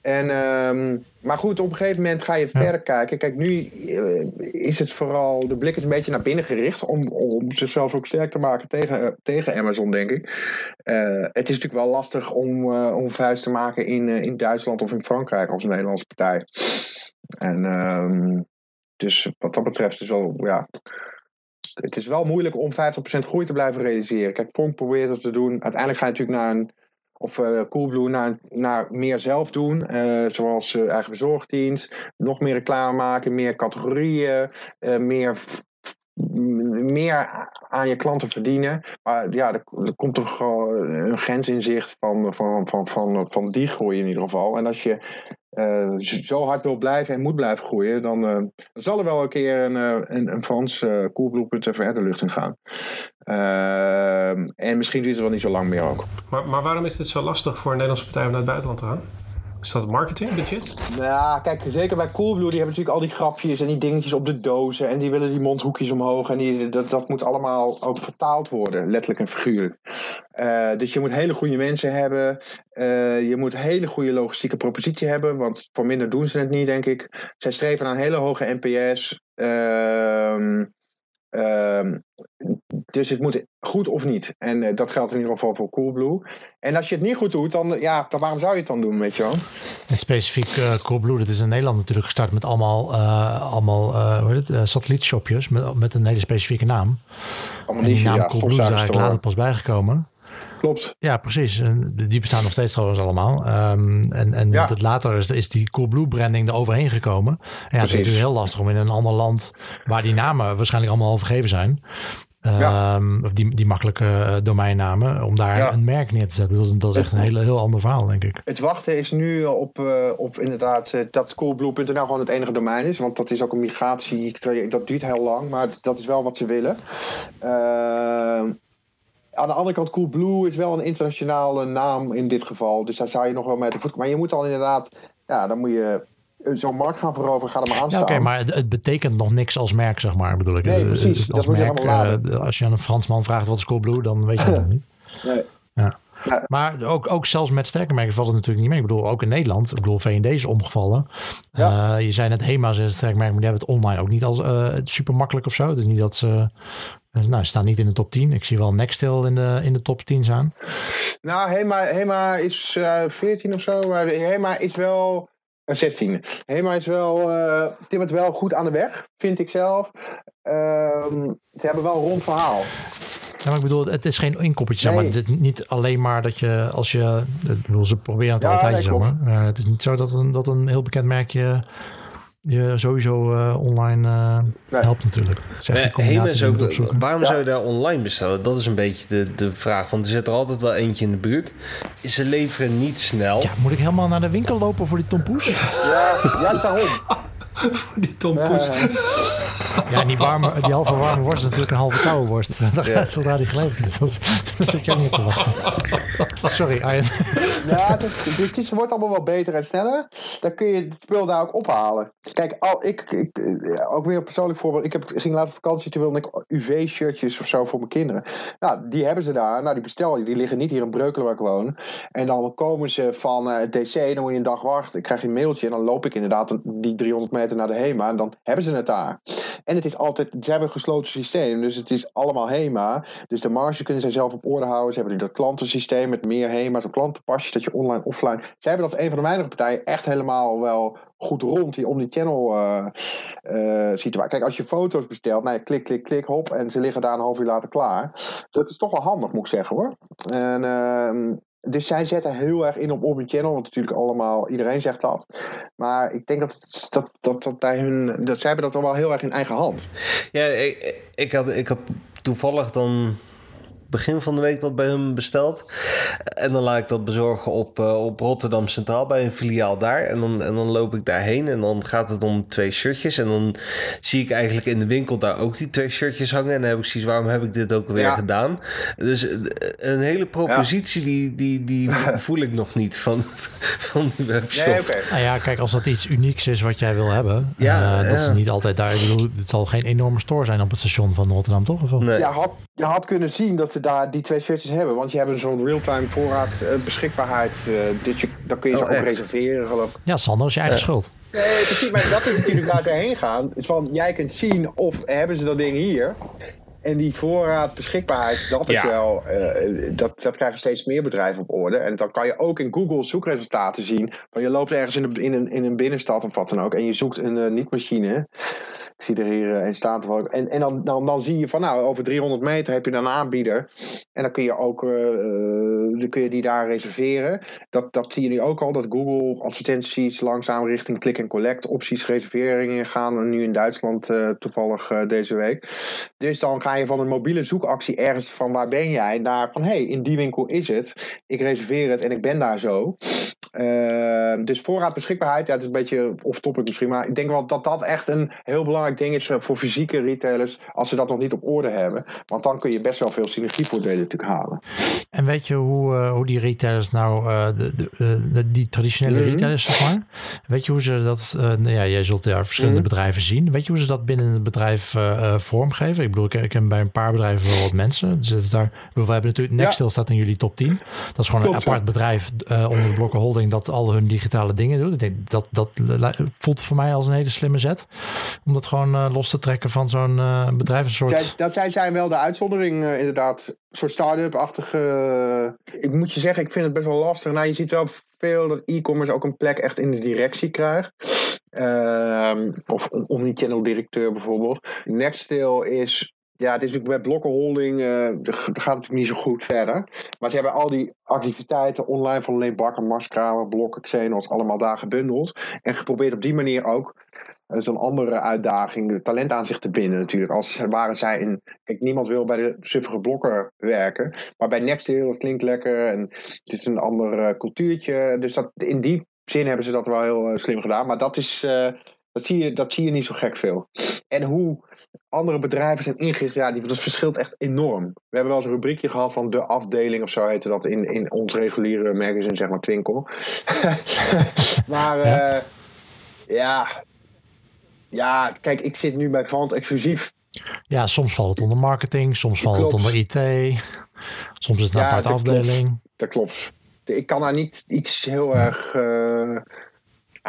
En, um, maar goed, op een gegeven moment ga je verder kijken. Kijk, nu uh, is het vooral. De blik is een beetje naar binnen gericht. Om, om zichzelf ook sterk te maken tegen, tegen Amazon, denk ik. het is natuurlijk wel lastig om, om vuist te maken in, in Duitsland of in Frankrijk als een Nederlandse partij. En um, dus wat dat betreft is wel. Ja, het is wel moeilijk om 50% groei te blijven realiseren. Kijk, Pong probeert dat te doen. Uiteindelijk ga je natuurlijk naar een, of uh, naar, naar meer zelf doen. Uh, zoals uh, eigen bezorgdienst. Nog meer reclame maken, meer categorieën, meer meer aan je klanten verdienen. Maar ja, er, er komt toch een grens in zicht van, van, van, van, van die groei in ieder geval. En als je uh, zo hard wil blijven en moet blijven groeien, dan, uh, zal er wel een keer een, uh, een, een Frans uh, even de lucht in gaan. en misschien duurt het wel niet zo lang meer ook. Maar, maar waarom is het zo lastig voor een Nederlandse partij om naar het buitenland te gaan? Is dat marketingbudget? Nou, kijk, zeker bij Coolblue, die hebben natuurlijk al die grapjes en die dingetjes op de dozen. En die willen die mondhoekjes omhoog. En die, dat, dat moet allemaal ook vertaald worden, letterlijk en figuurlijk. Uh, dus je moet hele goede mensen hebben. Uh, je moet hele goede logistieke propositie hebben. Want voor minder doen ze het niet, denk ik. Zij streven naar een hele hoge NPS. Uh, Ehm, dus het moet goed of niet. En uh, dat geldt in ieder geval voor Coolblue. En als je het niet goed doet, dan, ja, dan waarom zou je het dan doen, weet je wel? En specifiek uh, Coolblue, dat is in Nederland natuurlijk gestart met allemaal, uh, allemaal hoe heet het, satellietshopjes met, met een hele specifieke naam. Allemaal en die naam ja, Coolblue is eigenlijk later pas bijgekomen. Klopt. Ja, precies. En die bestaan nog steeds trouwens allemaal. Um, en en ja. later is, is die Coolblue branding er overheen gekomen. En ja, het is natuurlijk heel lastig om in een ander land... waar die namen waarschijnlijk allemaal al vergeven zijn... Ja. Um, of die, die makkelijke uh, domeinnamen, om daar ja. een merk neer te zetten. Dat is, dat is echt een hele, heel ander verhaal, denk ik. Het wachten is nu op, uh, op inderdaad dat coolblue.nl gewoon het enige domein is. Want dat is ook een migratie, dat duurt heel lang, maar dat is wel wat ze willen. Ehm, aan de andere kant, Coolblue is wel een internationale naam in dit geval. Dus daar zou je nog wel mee te voet. Maar je moet dan inderdaad, ja, dan moet je zo'n markt gaan veroveren, ga er maar aan Ja, Oké, maar het, het, betekent nog niks als merk, zeg maar, bedoel ik. Nee, precies. Als dat merk, uh, als je aan een Fransman vraagt wat is Coolblue, dan weet je dat niet. Nee. Ja. Maar ook, ook zelfs met sterke merken valt het natuurlijk niet mee. Ik bedoel, ook in Nederland. Ik bedoel, V&D is omgevallen. Ja. Uh, je zei net HEMA is een sterk merk, maar die hebben het online ook niet als uh, super makkelijk of zo. Het is niet dat ze nou, ze staan niet in de top 10. Ik zie wel Nextel in de, in de top 10 staan. Nou, Hema, Hema is uh, eh, 14 of zo. Maar Hema is wel. Uh, 16. Hema is wel. Uh, timmert wel goed aan de weg, vind ik zelf. Ehm, ze hebben wel een rond verhaal. Ja, maar ik bedoel, het is geen inkoppertje. Nee. maar. Het is niet alleen maar dat je als je. Ik bedoel, ze proberen het ja, altijd, nee, zeg maar. het is niet zo dat een, dat een heel bekend merkje je sowieso uh, online uh, nee. helpt natuurlijk. Nee, is ook, waarom ja. zou je daar online bestellen? Dat is een beetje de, de vraag. Want er zit er altijd wel eentje in de buurt. Ze leveren niet snel. Ja, moet ik helemaal naar de winkel lopen voor die tompoes? Ja, ja daarom. voor die tompoes. Ja, die, warme, die halve warme worst is natuurlijk een halve koude worst. Ja. Zodra die geleverd is. Dat, dat zit ook niet te wachten. Sorry, Arjen. Ja, het, is, wordt allemaal wel beter en sneller. Dan kun je het spul daar ook ophalen. Kijk, al, ik, ik, ook weer een persoonlijk voorbeeld. Ik heb, ging later vakantie, toen wilde ik UV-shirtjes of zo voor mijn kinderen. Nou, die hebben ze daar. Nou, die bestel je. Die liggen niet hier in Breukelen waar ik woon. En dan komen ze van uh, het DC. Dan moet je een dag wachten. Ik krijg een mailtje en dan loop ik inderdaad die 300 meter naar de HEMA. En dan hebben ze het daar. En het is altijd, ze hebben een gesloten systeem, dus het is allemaal HEMA. Dus de marge kunnen zij zelf op orde houden. Ze hebben nu dat klantensysteem met meer HEMA's op klantenpasjes, dat je online, offline. Zij hebben dat een van de weinige partijen echt helemaal wel goed rond die omnichannel uh, uh, situatie. Kijk, als je foto's bestelt, nou ja, klik, klik, klik, hop, en ze liggen daar een half uur later klaar. Dat is toch wel handig, moet ik zeggen hoor. En uh, dus zij zetten heel erg in op omnichannel, want natuurlijk allemaal, iedereen zegt dat. Maar ik denk dat, dat, dat, dat bij hun, dat zij hebben dat al wel heel erg in eigen hand. Ja, ik, ik, had, ik had toevallig dan begin van de week wat bij hem besteld. en dan laat ik dat bezorgen op, uh, op Rotterdam Centraal bij een filiaal daar. En dan, en dan loop ik daarheen en dan gaat het om twee shirtjes. En dan zie ik eigenlijk in de winkel daar ook die twee shirtjes hangen. En dan heb ik zoiets, waarom heb ik dit ook weer gedaan? Dus een hele propositie die, die, die voel ik nog niet van, van die webshop. Nee, okay. nou ja, kijk, als dat iets unieks is wat jij wil hebben. Ja, dat is niet altijd daar. Ik bedoel, het zal geen enorme store zijn op het station van Rotterdam, toch? Of nee. Ja, had, je had kunnen zien dat ze daar die twee shirtjes hebben. Want je hebt zo'n real-time voorraad uh, beschikbaarheid. Uh, dus je, dan kun je ze oh, ook reserveren, geloof ik. Ja, Sander, is je eigen schuld. Nee, precies. Maar dat is natuurlijk waar ze heen gaan. Is van, jij kunt zien of hebben ze dat ding hier. En die voorraad beschikbaarheid, dat is wel, uh, dat, dat krijgen steeds meer bedrijven op orde. En dan kan je ook in Google zoekresultaten zien. Van je loopt ergens in een, in een, in een binnenstad of wat dan ook. En je zoekt een uh, niet-machine. Ik zie er hier een staan. En, en dan, dan, dan zie je van nou, over 300 meter heb je dan een aanbieder. En dan kun je ook uh, dan kun je die daar reserveren. Dat, dat zie je nu ook al, dat Google advertenties langzaam richting click and collect opties reserveringen gaan. En nu in Duitsland toevallig deze week. Dus dan ga je van een mobiele zoekactie ergens van waar ben jij naar van hé, hey, in die winkel is het. Ik reserveer het en ik ben daar zo. Uh, dus voorraadbeschikbaarheid, ja, het is een beetje off-topic misschien, maar ik denk wel dat dat echt een heel belangrijk ding is voor fysieke retailers als ze dat nog niet op orde hebben. Want dan kun je best wel veel synergievoordelen natuurlijk halen. En weet je hoe, uh, hoe die retailers nou, uh, de, de, de, die traditionele mm retailers zeg maar, weet je hoe ze dat, nou ja, jij zult daar verschillende mm bedrijven zien. Weet je hoe ze dat binnen het bedrijf vormgeven? Ik bedoel, ik, ik ken bij een paar bedrijven wel wat mensen. Dus daar, we hebben natuurlijk Nextel staat in jullie top 10. Dat is gewoon een apart bedrijf onder de blokken dat al hun digitale dingen doet. Ik denk dat dat voelt voor mij als een hele slimme zet. Om dat gewoon uh, los te trekken van zo'n uh, bedrijf. Soort... dat zijn, zijn wel de uitzondering, uh, inderdaad. Een soort start-up-achtige. ik moet je zeggen, ik vind het best wel lastig. Nou, je ziet wel veel dat e-commerce ook een plek echt in de directie krijgt. Uh, of omnichannel directeur bijvoorbeeld. Nextdale is ja, het is natuurlijk met blokkenholding, uh, gaat het natuurlijk niet zo goed verder. Maar ze hebben al die activiteiten online van alleen bakken, marskramen, blokken, Xenos, allemaal daar gebundeld. En geprobeerd op die manier ook, dat is een andere uitdaging, talent aan zich te binden natuurlijk. Als waren zij in, kijk, niemand wil bij de suffige blokken werken. Maar bij Nextdeel, dat klinkt lekker en het is een ander uh, cultuurtje. Dus dat, in die zin hebben ze dat wel heel uh, slim gedaan. Maar dat is, dat zie, je, dat zie je niet zo gek veel. En hoe andere bedrijven zijn ingericht, ja, die, dat verschilt echt enorm. We hebben wel eens een rubriekje gehad van de afdeling of zo heette dat in, in ons reguliere magazine, zeg maar Twinkel. maar ja. Uh, ja. ja, kijk, ik zit nu bij Kwant exclusief. Ja, soms valt het onder marketing, soms valt het onder IT, soms is het een ja, aparte afdeling. dat klopt. Ik kan daar niet iets heel erg. Uh,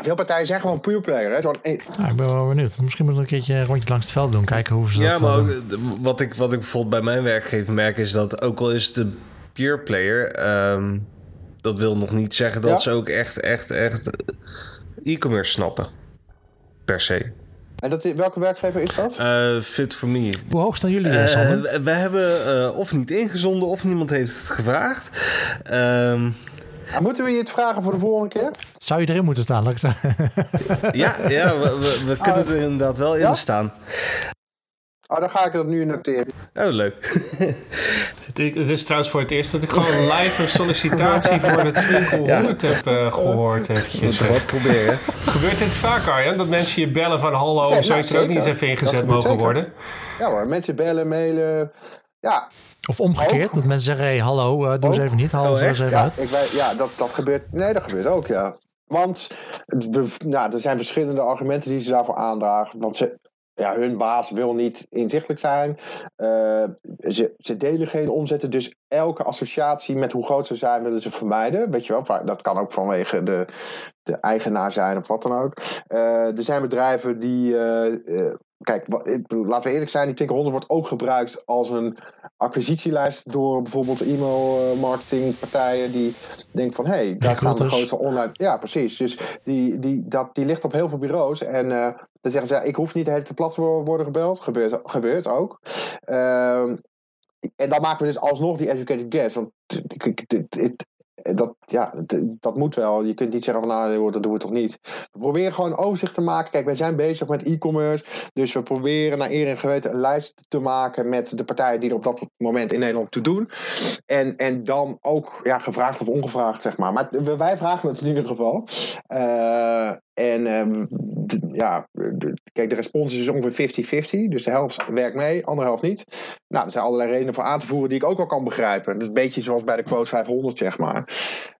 veel partijen zijn gewoon pure player. Hè? ik ben wel benieuwd. Misschien moet ik een keertje een rondje langs het veld doen. Kijken hoe ze ja, dat... maar uh, wat, ik, wat ik bijvoorbeeld bij mijn werkgever merk... is dat ook al is het de pure player... Um, dat wil nog niet zeggen dat ze ook echt, echt, echt e-commerce snappen. Per se. En dat, welke werkgever is dat? Uh, fit for me. Hoe hoog staan jullie, uh? We hebben uh, of niet ingezonden of niemand heeft het gevraagd. Moeten we je het vragen voor de volgende keer? Zou je erin moeten staan? Laat ik zeggen. ja, ja we, we, we kunnen ah, er inderdaad wel in staan. Oh, dan ga ik dat nu noteren. Oh, leuk. het, is trouwens voor het eerst dat ik gewoon live een sollicitatie voor de Twinkle 100 heb uh, gehoord. Eventjes. Wat proberen. Gebeurt dit vaak, Arjan? Dat mensen je bellen van hallo, of zou je er ook niet eens even ingezet mogen worden? Ja hoor, mensen bellen, mailen. Ja, of omgekeerd, dat mensen zeggen, hey, hallo, uh, doe eens even niet, haal oh, eens even ja, uit. Ik weet, ja, dat, dat gebeurt, nee, dat gebeurt ook, ja. Want nou, er zijn verschillende argumenten die ze daarvoor aandragen. Want ze, ja, hun baas wil niet inzichtelijk zijn. Uh, ze, ze delen geen omzetten, dus elke associatie met hoe groot ze zijn willen ze vermijden. Weet je wel, dat kan ook vanwege de, de eigenaar zijn of wat dan ook. Uh, er zijn bedrijven die uh, Kijk, laten we eerlijk zijn, die Tinker 100 wordt ook gebruikt als een acquisitielijst door bijvoorbeeld e-mail-marketingpartijen die denken van hé, hey, daar gaan de grote online. Ja, precies. Dus die, die, dat, die ligt op heel veel bureaus. En uh, dan zeggen ze, ja, ik hoef niet de hele plat te worden gebeld. Gebeurt, gebeurt ook. Uh, en dan maken we dus alsnog die educated guess. Want dat, ja, dat, dat moet wel. Je kunt niet zeggen van nou, dat doen we toch niet. We proberen gewoon overzicht te maken. Kijk, wij zijn bezig met e-commerce. Dus we proberen naar eer en geweten een lijst te maken met de partijen die er op dat moment in Nederland toe doen. En, en dan ook ja, gevraagd of ongevraagd, zeg maar. Maar wij vragen het in ieder geval. Uh, en ehm, ja, kijk, de respons is ongeveer 50-50. Dus de helft werkt mee, andere helft niet. Nou, er zijn allerlei redenen voor aan te voeren die ik ook wel kan begrijpen. Een beetje zoals bij de quote 500, zeg maar.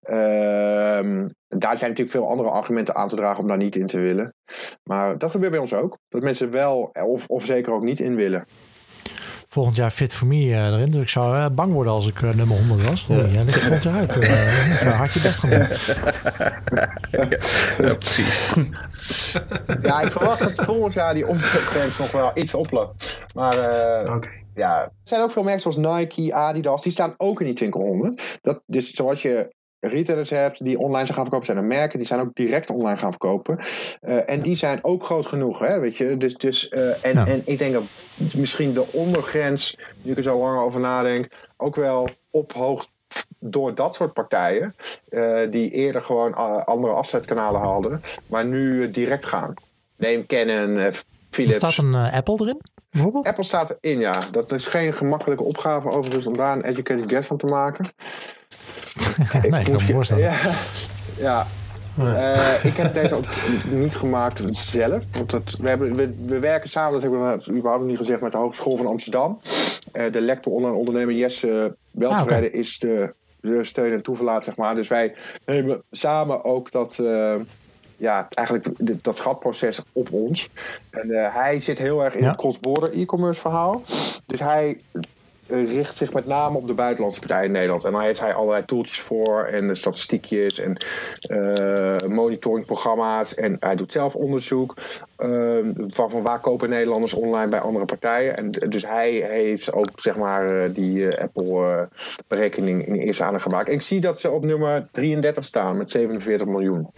Ehm, daar zijn natuurlijk veel andere argumenten aan te dragen om daar niet in te willen. Maar dat gebeurt bij ons ook. Dat mensen wel of, of zeker ook niet in willen volgend jaar Fit for Me uh, erin. Dus ik zou uh, bang worden als ik uh, nummer 100 was. Oh, ja, ligt volgend jaar uit. had je best gedaan. ja, precies. ja, ik verwacht dat volgend jaar die omzetgrens nog wel iets oploopt. Maar okay. ja, er zijn ook veel merken zoals Nike, Adidas, die staan ook in die 200. Dat, dus zoals je retailers hebt die online zijn gaan verkopen, zijn er merken die zijn ook direct online gaan verkopen. Uh, en die zijn ook groot genoeg, hè, weet je. Dus, dus, uh, en, en ik denk dat misschien de ondergrens, nu ik er zo lang over nadenk, ook wel ophoogt door dat soort partijen, uh, die eerder gewoon andere afzetkanalen hadden, maar nu direct gaan. Neem Canon, Philips. Er staat een Apple erin? Bijvoorbeeld? Apple staat erin, ja. Dat is geen gemakkelijke opgave overigens om daar een educated guess van te maken. Nee, ik kan me voorstellen. Ja, ja. Uh, ik heb deze ook niet gemaakt zelf. Want dat, we, hebben, we, we, werken samen, dat hebben we überhaupt niet gezegd, met de Hogeschool van Amsterdam. Uh, de lector online ondernemer Jesse Weltevreden ah, is de, de steun en toeverlaat, zeg maar. Dus wij nemen samen ook dat, uh, ja, eigenlijk dat schatproces op ons. En hij zit heel erg in ja. het cross-border e-commerce verhaal. Dus hij eh, richt zich met name op de buitenlandse partijen in Nederland. En daar heeft hij allerlei tooltjes voor en statistiekjes en uh, monitoringprogramma's. En hij doet zelf onderzoek uh, van, van waar kopen Nederlanders online bij andere partijen. En dus hij heeft ook zeg maar die Apple berekening in eerste aandacht gemaakt. En ik zie dat ze op nummer 33 staan met 47 miljoen.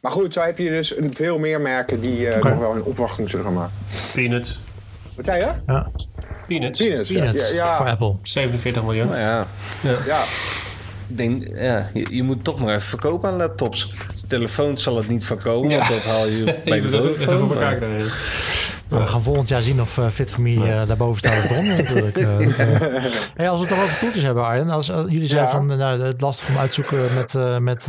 Maar goed, zo heb je dus veel meer merken die uh, nog wel een opwachting zullen gaan maken. Peanuts. Wat zei je? Ja. Peanuts. Peanuts, Peanuts ja, ja. voor Apple. 47 miljoen. Nou ja. ja. ja. Denk, ja, je, je, moet toch maar even verkopen aan laptops. Telefoons zal het niet verkopen, want dat haal je bij de telefoon. We gaan volgend jaar zien of uh, Fit for Me uh, daarboven staat of eronder natuurlijk. Uh, hey, als we het toch over toeltjes hebben, Arjen. Als jullie zeggen van nou, het lastig om uitzoeken met, met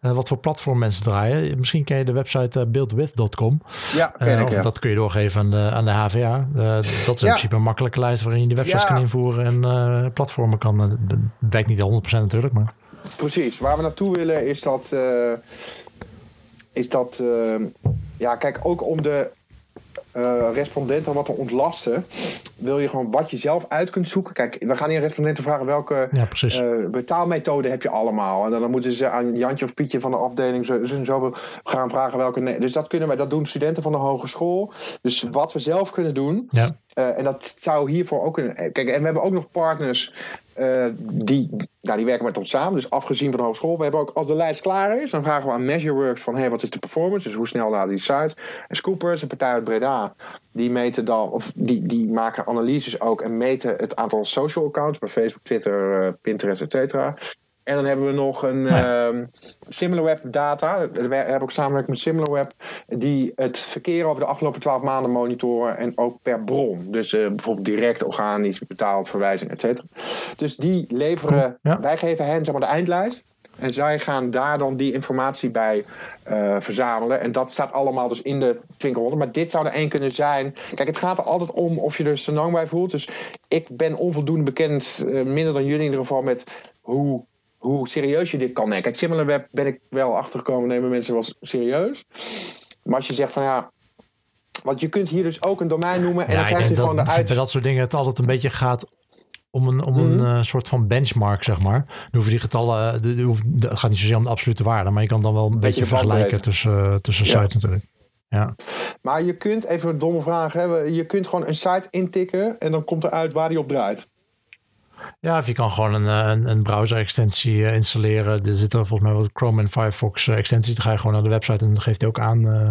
wat voor platform mensen draaien. Misschien ken je de website buildwith.com. Ja, ik, of dat kun je doorgeven aan de, aan de HVA. dat is in principe een makkelijke lijst waarin je de websites kan invoeren en platformen kan. Dat werkt niet 100% natuurlijk, maar... Precies. Waar we naartoe willen is dat... is dat ja, kijk, ook om de uh, respondenten wat te ontlasten, wil je gewoon wat je zelf uit kunt zoeken. Kijk, we gaan hier respondenten vragen welke ja, uh, betaalmethode heb je allemaal. En dan moeten ze aan Jantje of Pietje van de afdeling zo, zo, zo gaan vragen welke. Nee. Dus dat kunnen wij, dat doen studenten van de hogeschool. Dus wat we zelf kunnen doen. Ja. Uh, en dat zou hiervoor ook kunnen. Kijk, en we hebben ook nog partners uh, die, nou, die werken met ons samen, dus afgezien van de hogeschool. We hebben ook, als de lijst klaar is, dan vragen we aan Measureworks van hey, wat is de performance? Dus hoe snel naar die site. En Scoopers, een partij uit Breda, die meten dan, of die, die maken analyses ook en meten het aantal social accounts bij Facebook, Twitter, uh, Pinterest, et cetera. En dan hebben we nog een ja. uh, SimilarWeb data. We hebben ook samenwerking met SimilarWeb. Die het verkeer over de afgelopen twaalf maanden monitoren. En ook per bron. Dus uh, bijvoorbeeld direct, organisch, betaald, verwijzing, et cetera. Dus die leveren, ja. wij geven hen zeg maar, de eindlijst. En zij gaan daar dan die informatie bij uh, verzamelen. En dat staat allemaal dus in de Twinkelronde. Maar dit zou er één kunnen zijn. Kijk, het gaat er altijd om of je er zo bij voelt. Dus ik ben onvoldoende bekend, uh, minder dan jullie in ieder geval, met hoe hoe serieus je dit kan nemen. Kijk, SimilarWeb ben ik wel achtergekomen, nemen mensen wel serieus. Maar als je zegt van ja, want je kunt hier dus ook een domein noemen en dan krijg je gewoon de uit... Bij dat soort dingen het altijd een beetje gaat om een, om een uh, soort van benchmark, zeg maar. Dan hoeven die getallen, het eh, gaat niet zozeer om de absolute waarde, maar je kan dan wel een, een beetje, beetje vergelijken tussen, uh, tussen ja. sites natuurlijk. Ja. Maar je kunt, even een domme vraag hebben, je kunt gewoon een site intikken en dan komt eruit waar die op draait. Ja, of je kan gewoon een, eh, een, een browser-extensie eh, installeren. Er zitten volgens mij wat Chrome en Firefox eh, extensies. Dan ga je gewoon naar de website en dan geeft hij ook aan uh,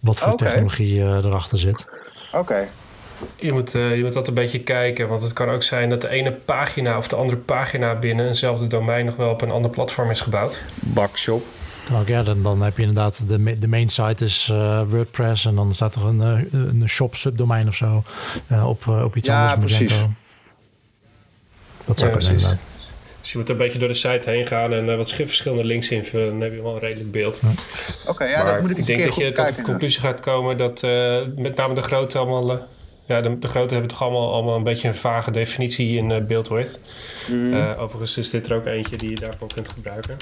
wat voor technologie uh, erachter zit. Oké. Je moet, uh, je moet dat een beetje kijken, want het kan ook zijn dat de ene pagina of de andere pagina binnen eenzelfde domein nog wel op een ander platform is gebouwd. Bakshop. Nou, ja, dan, dan heb je inderdaad de, de main site is uh, WordPress en dan staat er een, een shop subdomein of zo uh, op, op iets ja, anders. Precies. Dat zou ja, kunnen inderdaad. Dus je moet een beetje door de site heen gaan en uh, wat verschillende links invullen. Dan heb je wel een redelijk beeld. Oké, okay, ja, maar dat moet ik Ik denk dat je tot de conclusie gaat komen dat uh, met name de grote allemaal... Uh, ja, de, de grote hebben toch allemaal, allemaal een beetje een vage definitie in uh, beeldwidth. Mm. overigens is dit er ook eentje die je daarvoor kunt gebruiken.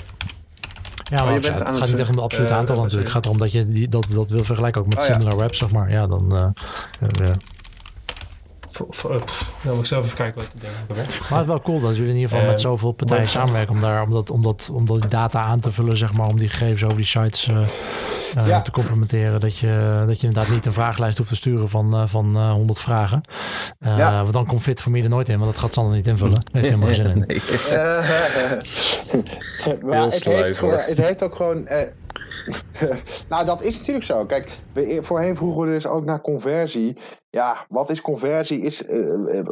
Ja, maar oh, het, het gaat niet echt om de absolute uh, aantal natuurlijk. Het gaat erom dat je die, dat, dat wil vergelijken ook met oh, similar ja. web, zeg maar. Ja, dan... Uh, dan moet ik zelf even kijken wat ik denk. Maar het is wel cool dat jullie in ieder geval uh, met zoveel partijen samenwerken om, daar, om, dat, om, dat, om dat data aan te vullen, zeg maar, om die gegevens over die sites uh, uh, ja. te complementeren. Dat je, dat je inderdaad niet een vragenlijst hoeft te sturen van, van 100 vragen. Ja. Want dan komt Fit voor me er nooit in, want dat gaat Sander niet invullen. Daar heeft helemaal geen zin in. maar het heeft, het heeft ook gewoon nou, dat is natuurlijk zo. Kijk, we, voorheen vroegen we dus ook naar conversie. Ja, wat is conversie? Is, uh, uh,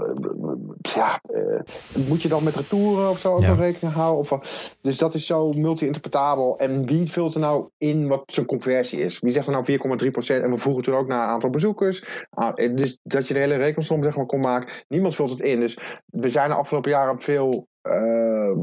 ja, uh, moet je dan met retouren of zo ook Ja. nog rekening houden? Of, dus dat is zo multi-interpretabel. En wie vult er nou in wat zijn conversie is? Wie zegt er nou 4,3%? En we vroegen toen ook naar aantal bezoekers. Ah, eh, dus dat je de hele rekensom zeg maar, kon maken. Niemand vult het in. Dus we zijn de afgelopen jaren veel uh,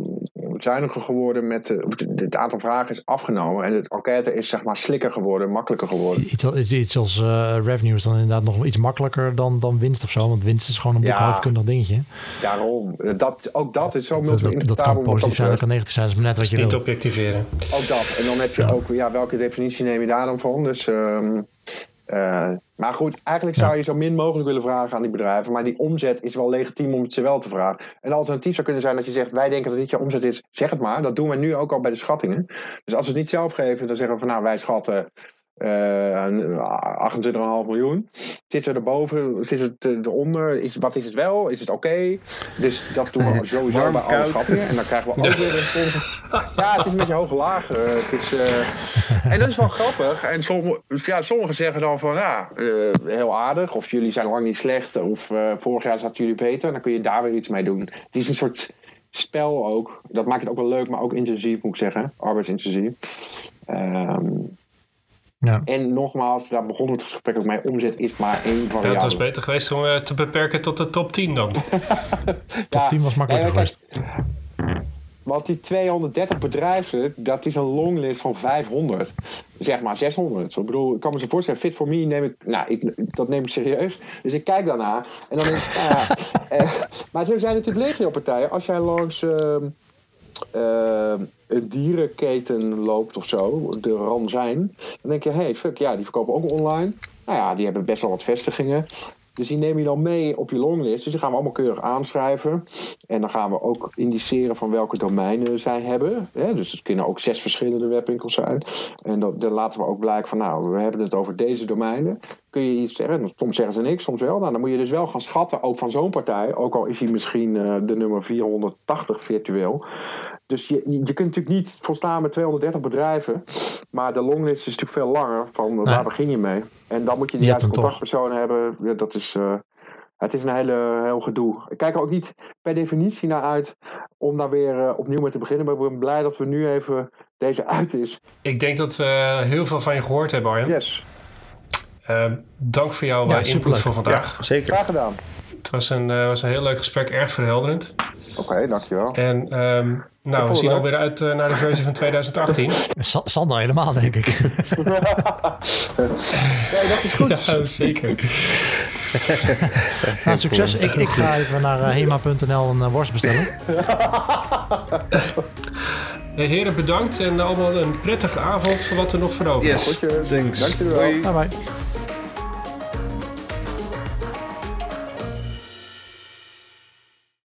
zuiniger geworden met het aantal vragen is afgenomen en het enquête is zeg maar slikker geworden, makkelijker geworden. Iets, iets, iets als uh, revenue is dan inderdaad nog iets makkelijker dan, dan winst of zo, want winst is gewoon een Ja. boekhoudkundig dingetje. Daarom, dat, ook dat is zo Dat, dat, dat kan positief zijn, dat kan negatief zijn, dat is maar net wat je Niet wil. objectiveren. Ook dat. En dan heb je Ja. ook, ja, welke definitie neem je daar dan van? Dus, ehm, eh, maar goed, eigenlijk zou je zo min mogelijk willen vragen aan die bedrijven. Maar die omzet is wel legitiem om het ze wel te vragen. Een alternatief zou kunnen zijn dat je zegt: wij denken dat dit je omzet is. Zeg het maar. Dat doen we nu ook al bij de schattingen. Dus als we het niet zelf geven, dan zeggen we van nou, wij schatten. Eh 28,5 miljoen. Zitten we erboven? Zitten we het eronder? Is, wat is het wel? Is het oké? Dus dat doen we sowieso Warm, bij alle schattingen. En dan krijgen we ook weer een Ja, het is een beetje hoge laag. eh, het is, eh, En dat is wel grappig. En sommige, ja, sommigen zeggen dan van ja, eh, heel aardig. Of jullie zijn lang niet slecht. Of eh, vorig jaar zaten jullie beter. Dan kun je daar weer iets mee doen. Het is een soort spel ook. Dat maakt het ook wel leuk, maar ook intensief moet ik zeggen. Arbeidsintensief. Ehm, Ja. En nogmaals, daar begon het gesprek ook mee. Omzet is maar één Ja, variabele. het was beter geweest om eh, te beperken tot de top 10 dan. Top 10 was makkelijker geweest. Want die 230 bedrijven, dat is een longlist van 500. Zeg maar 600. Ik bedoel, ik kan me zo voorstellen, Fit for Me neem ik, nou, ik, dat neem ik serieus. Dus ik kijk daarna en dan denk ik, nou ja. eh, maar er zijn natuurlijk legio-partijen. Als jij langs ehm, ehm, dierenketen loopt of zo, de RAN zijn, dan denk je, hey, fuck, ja, die verkopen ook online. Nou ja, die hebben best wel wat vestigingen. Dus die neem je dan mee op je longlist. Dus die gaan we allemaal keurig aanschrijven. En dan gaan we ook indiceren van welke domeinen zij hebben. Dus het kunnen ook zes verschillende webwinkels zijn. En dan, dan laten we ook blijken van nou, we hebben het over deze domeinen. Kun je iets zeggen? En Soms zeggen ze niks, soms wel. Nou, dan moet je dus wel gaan schatten, ook van zo'n partij. Ook al is hij misschien eh, de nummer 480 virtueel. Dus je, je kunt natuurlijk niet volstaan met 230 bedrijven. Maar de longlist is natuurlijk veel langer. Van waar begin je mee? En dan moet je de juiste toch. contactpersoon hebben. Ja, dat is, eh, het is een hele, heel gedoe. Ik kijk er ook niet per definitie naar uit om daar weer eh, opnieuw mee te beginnen. Maar ik ben blij dat we nu even deze uit is. Ik denk dat we heel veel van je gehoord hebben, Arjen. Yes, dank voor jouw Ja, eh, input voor vandaag. Zeker. graag gedaan. Het was een, eh, was een heel leuk gesprek, erg verhelderend. Oké, dankjewel. En ehm, nou, we zien alweer uit eh, naar de versie van 2018. Sa- Sander helemaal, denk ik. Nee, dat is goed. ja, zeker. Nou, succes. Ik, ik ga even naar hema.nl een eh, worst bestellen. Eh, heren, bedankt en allemaal een prettige avond voor wat er nog voor over is. Yes, thanks. Dankjewel. Bye bye.